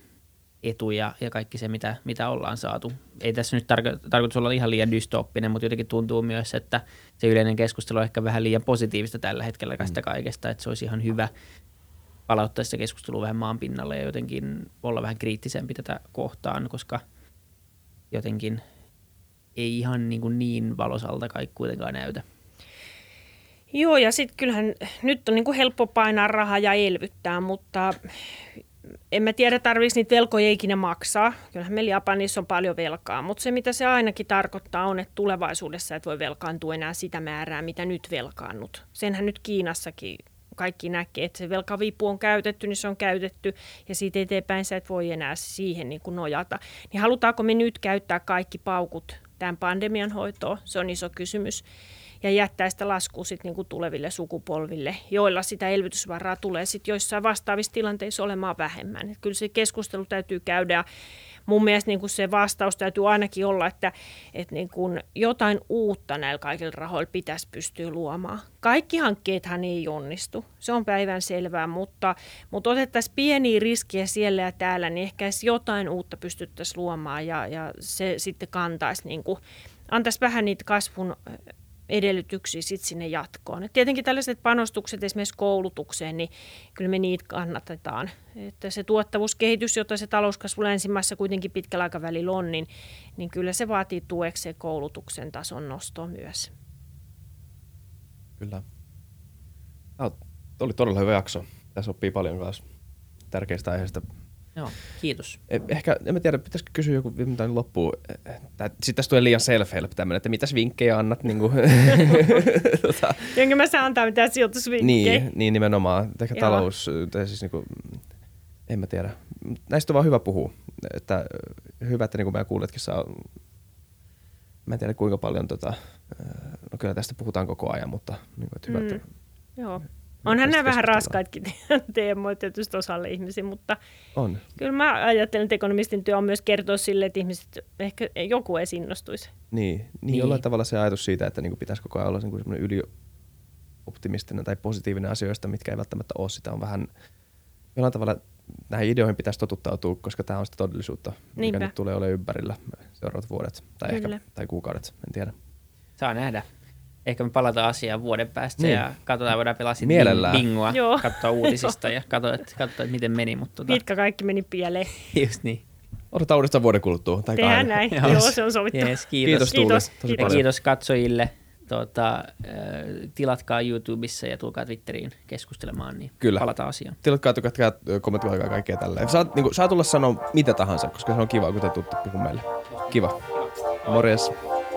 etu ja, ja kaikki se, mitä, mitä ollaan saatu. Ei tässä nyt tarko- tarkoitus olla ihan liian dystooppinen, mutta jotenkin tuntuu myös, että se yleinen keskustelu on ehkä vähän liian positiivista tällä hetkellä mm. kaikesta, että se olisi ihan hyvä palauttaa sitä keskustelua vähän maan pinnalle ja jotenkin olla vähän kriittisempi tätä kohtaan, koska jotenkin ei ihan niin, kuin niin valosalta kaikki kuitenkaan näytä. Joo, ja sitten kyllähän nyt on niin kuin helppo painaa rahaa ja elvyttää, mutta en mä tiedä, tarvitsisi niitä velkoja ikinä maksaa. Kyllähän meillä Japanissa on paljon velkaa, mutta se mitä se ainakin tarkoittaa on, että tulevaisuudessa et voi velkaantua enää sitä määrää, mitä nyt velkaannut. Senhän nyt Kiinassakin kaikki näkee, että se velkavipu on käytetty, niin se on käytetty ja siitä eteenpäin sä et voi enää siihen niin kuin nojata. Niin halutaanko me nyt käyttää kaikki paukut tämän pandemian hoitoon? Se on iso kysymys ja jättää sitä laskua sit niin kuin tuleville sukupolville, joilla sitä elvytysvaraa tulee sitten joissain vastaavissa tilanteissa olemaan vähemmän. Et kyllä se keskustelu täytyy käydä mun mielestä niin kuin se vastaus täytyy ainakin olla, että, että niin kuin jotain uutta näillä kaikilla rahoilla pitäisi pystyä luomaan. Kaikki hankkeethan ei onnistu, se on päivän selvää, mutta, mutta otettaisiin pieniä riskejä siellä ja täällä, niin ehkä jotain uutta pystyttäisiin luomaan ja, ja se sitten kantaisi, niin kuin, antaisi vähän niitä kasvun edellytyksiä sit sinne jatkoon. Et tietenkin tällaiset panostukset esimerkiksi koulutukseen, niin kyllä me niitä kannatetaan. Että se tuottavuuskehitys, jota se talouskasvu länsimaissa kuitenkin pitkällä aikavälillä on, niin, niin kyllä se vaatii tuekseen koulutuksen tason nostoa myös. Kyllä. Tämä oli todella hyvä jakso. Tässä oppii paljon myös tärkeistä aiheista Joo, kiitos. Eh, ehkä, en mä tiedä, pitäisikö kysyä joku mitä loppuun. Sitten tässä tulee liian self-help tämmöinen, että mitäs vinkkejä annat? Niin kuin, tota. Jonka mä saan antaa mitään sijoitusvinkkejä. Niin, niin nimenomaan. Ehkä talous, tai siis niin kuin, en mä tiedä. Näistä on vaan hyvä puhua. Että, hyvä, että niin kuin mä kuuletkin saa, mä en tiedä kuinka paljon, tota, no kyllä tästä puhutaan koko ajan, mutta niin kuin, että hyvä, mm. että, Joo. Onhan nämä vähän raskaitkin teemoja tietysti osalle ihmisiä, mutta on. kyllä mä ajattelen, että ekonomistin työ on myös kertoa sille, että ihmiset, ehkä joku ei innostuisi. Niin, niin, niin. jollain tavalla se ajatus siitä, että niin pitäisi koko ajan olla niin semmoinen ylioptimistinen tai positiivinen asioista, mitkä ei välttämättä ole sitä, on vähän jollain tavalla näihin ideoihin pitäisi totuttautua, koska tämä on sitä todellisuutta, Niinpä. mikä nyt tulee olemaan ympärillä seuraavat vuodet tai, Kyllä. ehkä, tai kuukaudet, en tiedä. Saa nähdä ehkä me palataan asiaan vuoden päästä niin. ja katsotaan, voidaan pelaa sitten bingoa, Joo. katsoa uutisista ja katsoa, että, katsoa, että miten meni. Mutta tota... Mitkä kaikki meni pieleen. Just niin. Odotetaan uudestaan vuoden kuluttua. Tai Tehdään näin. Joo. Joo, se on sovittu. Yes, kiitos. Kiitos, kiitos. Tuuli, kiitos. kiitos katsojille. Tuota, tilatkaa YouTubessa ja tulkaa Twitteriin keskustelemaan, niin Kyllä. palataan asiaan. Tilatkaa, tykätkää, kommentoikaa kaikkea tälleen. Saat, niin kuin, saa tulla sanoa mitä tahansa, koska se on kiva, kun te tuutte puhumaan meille. Kiva. Morjes.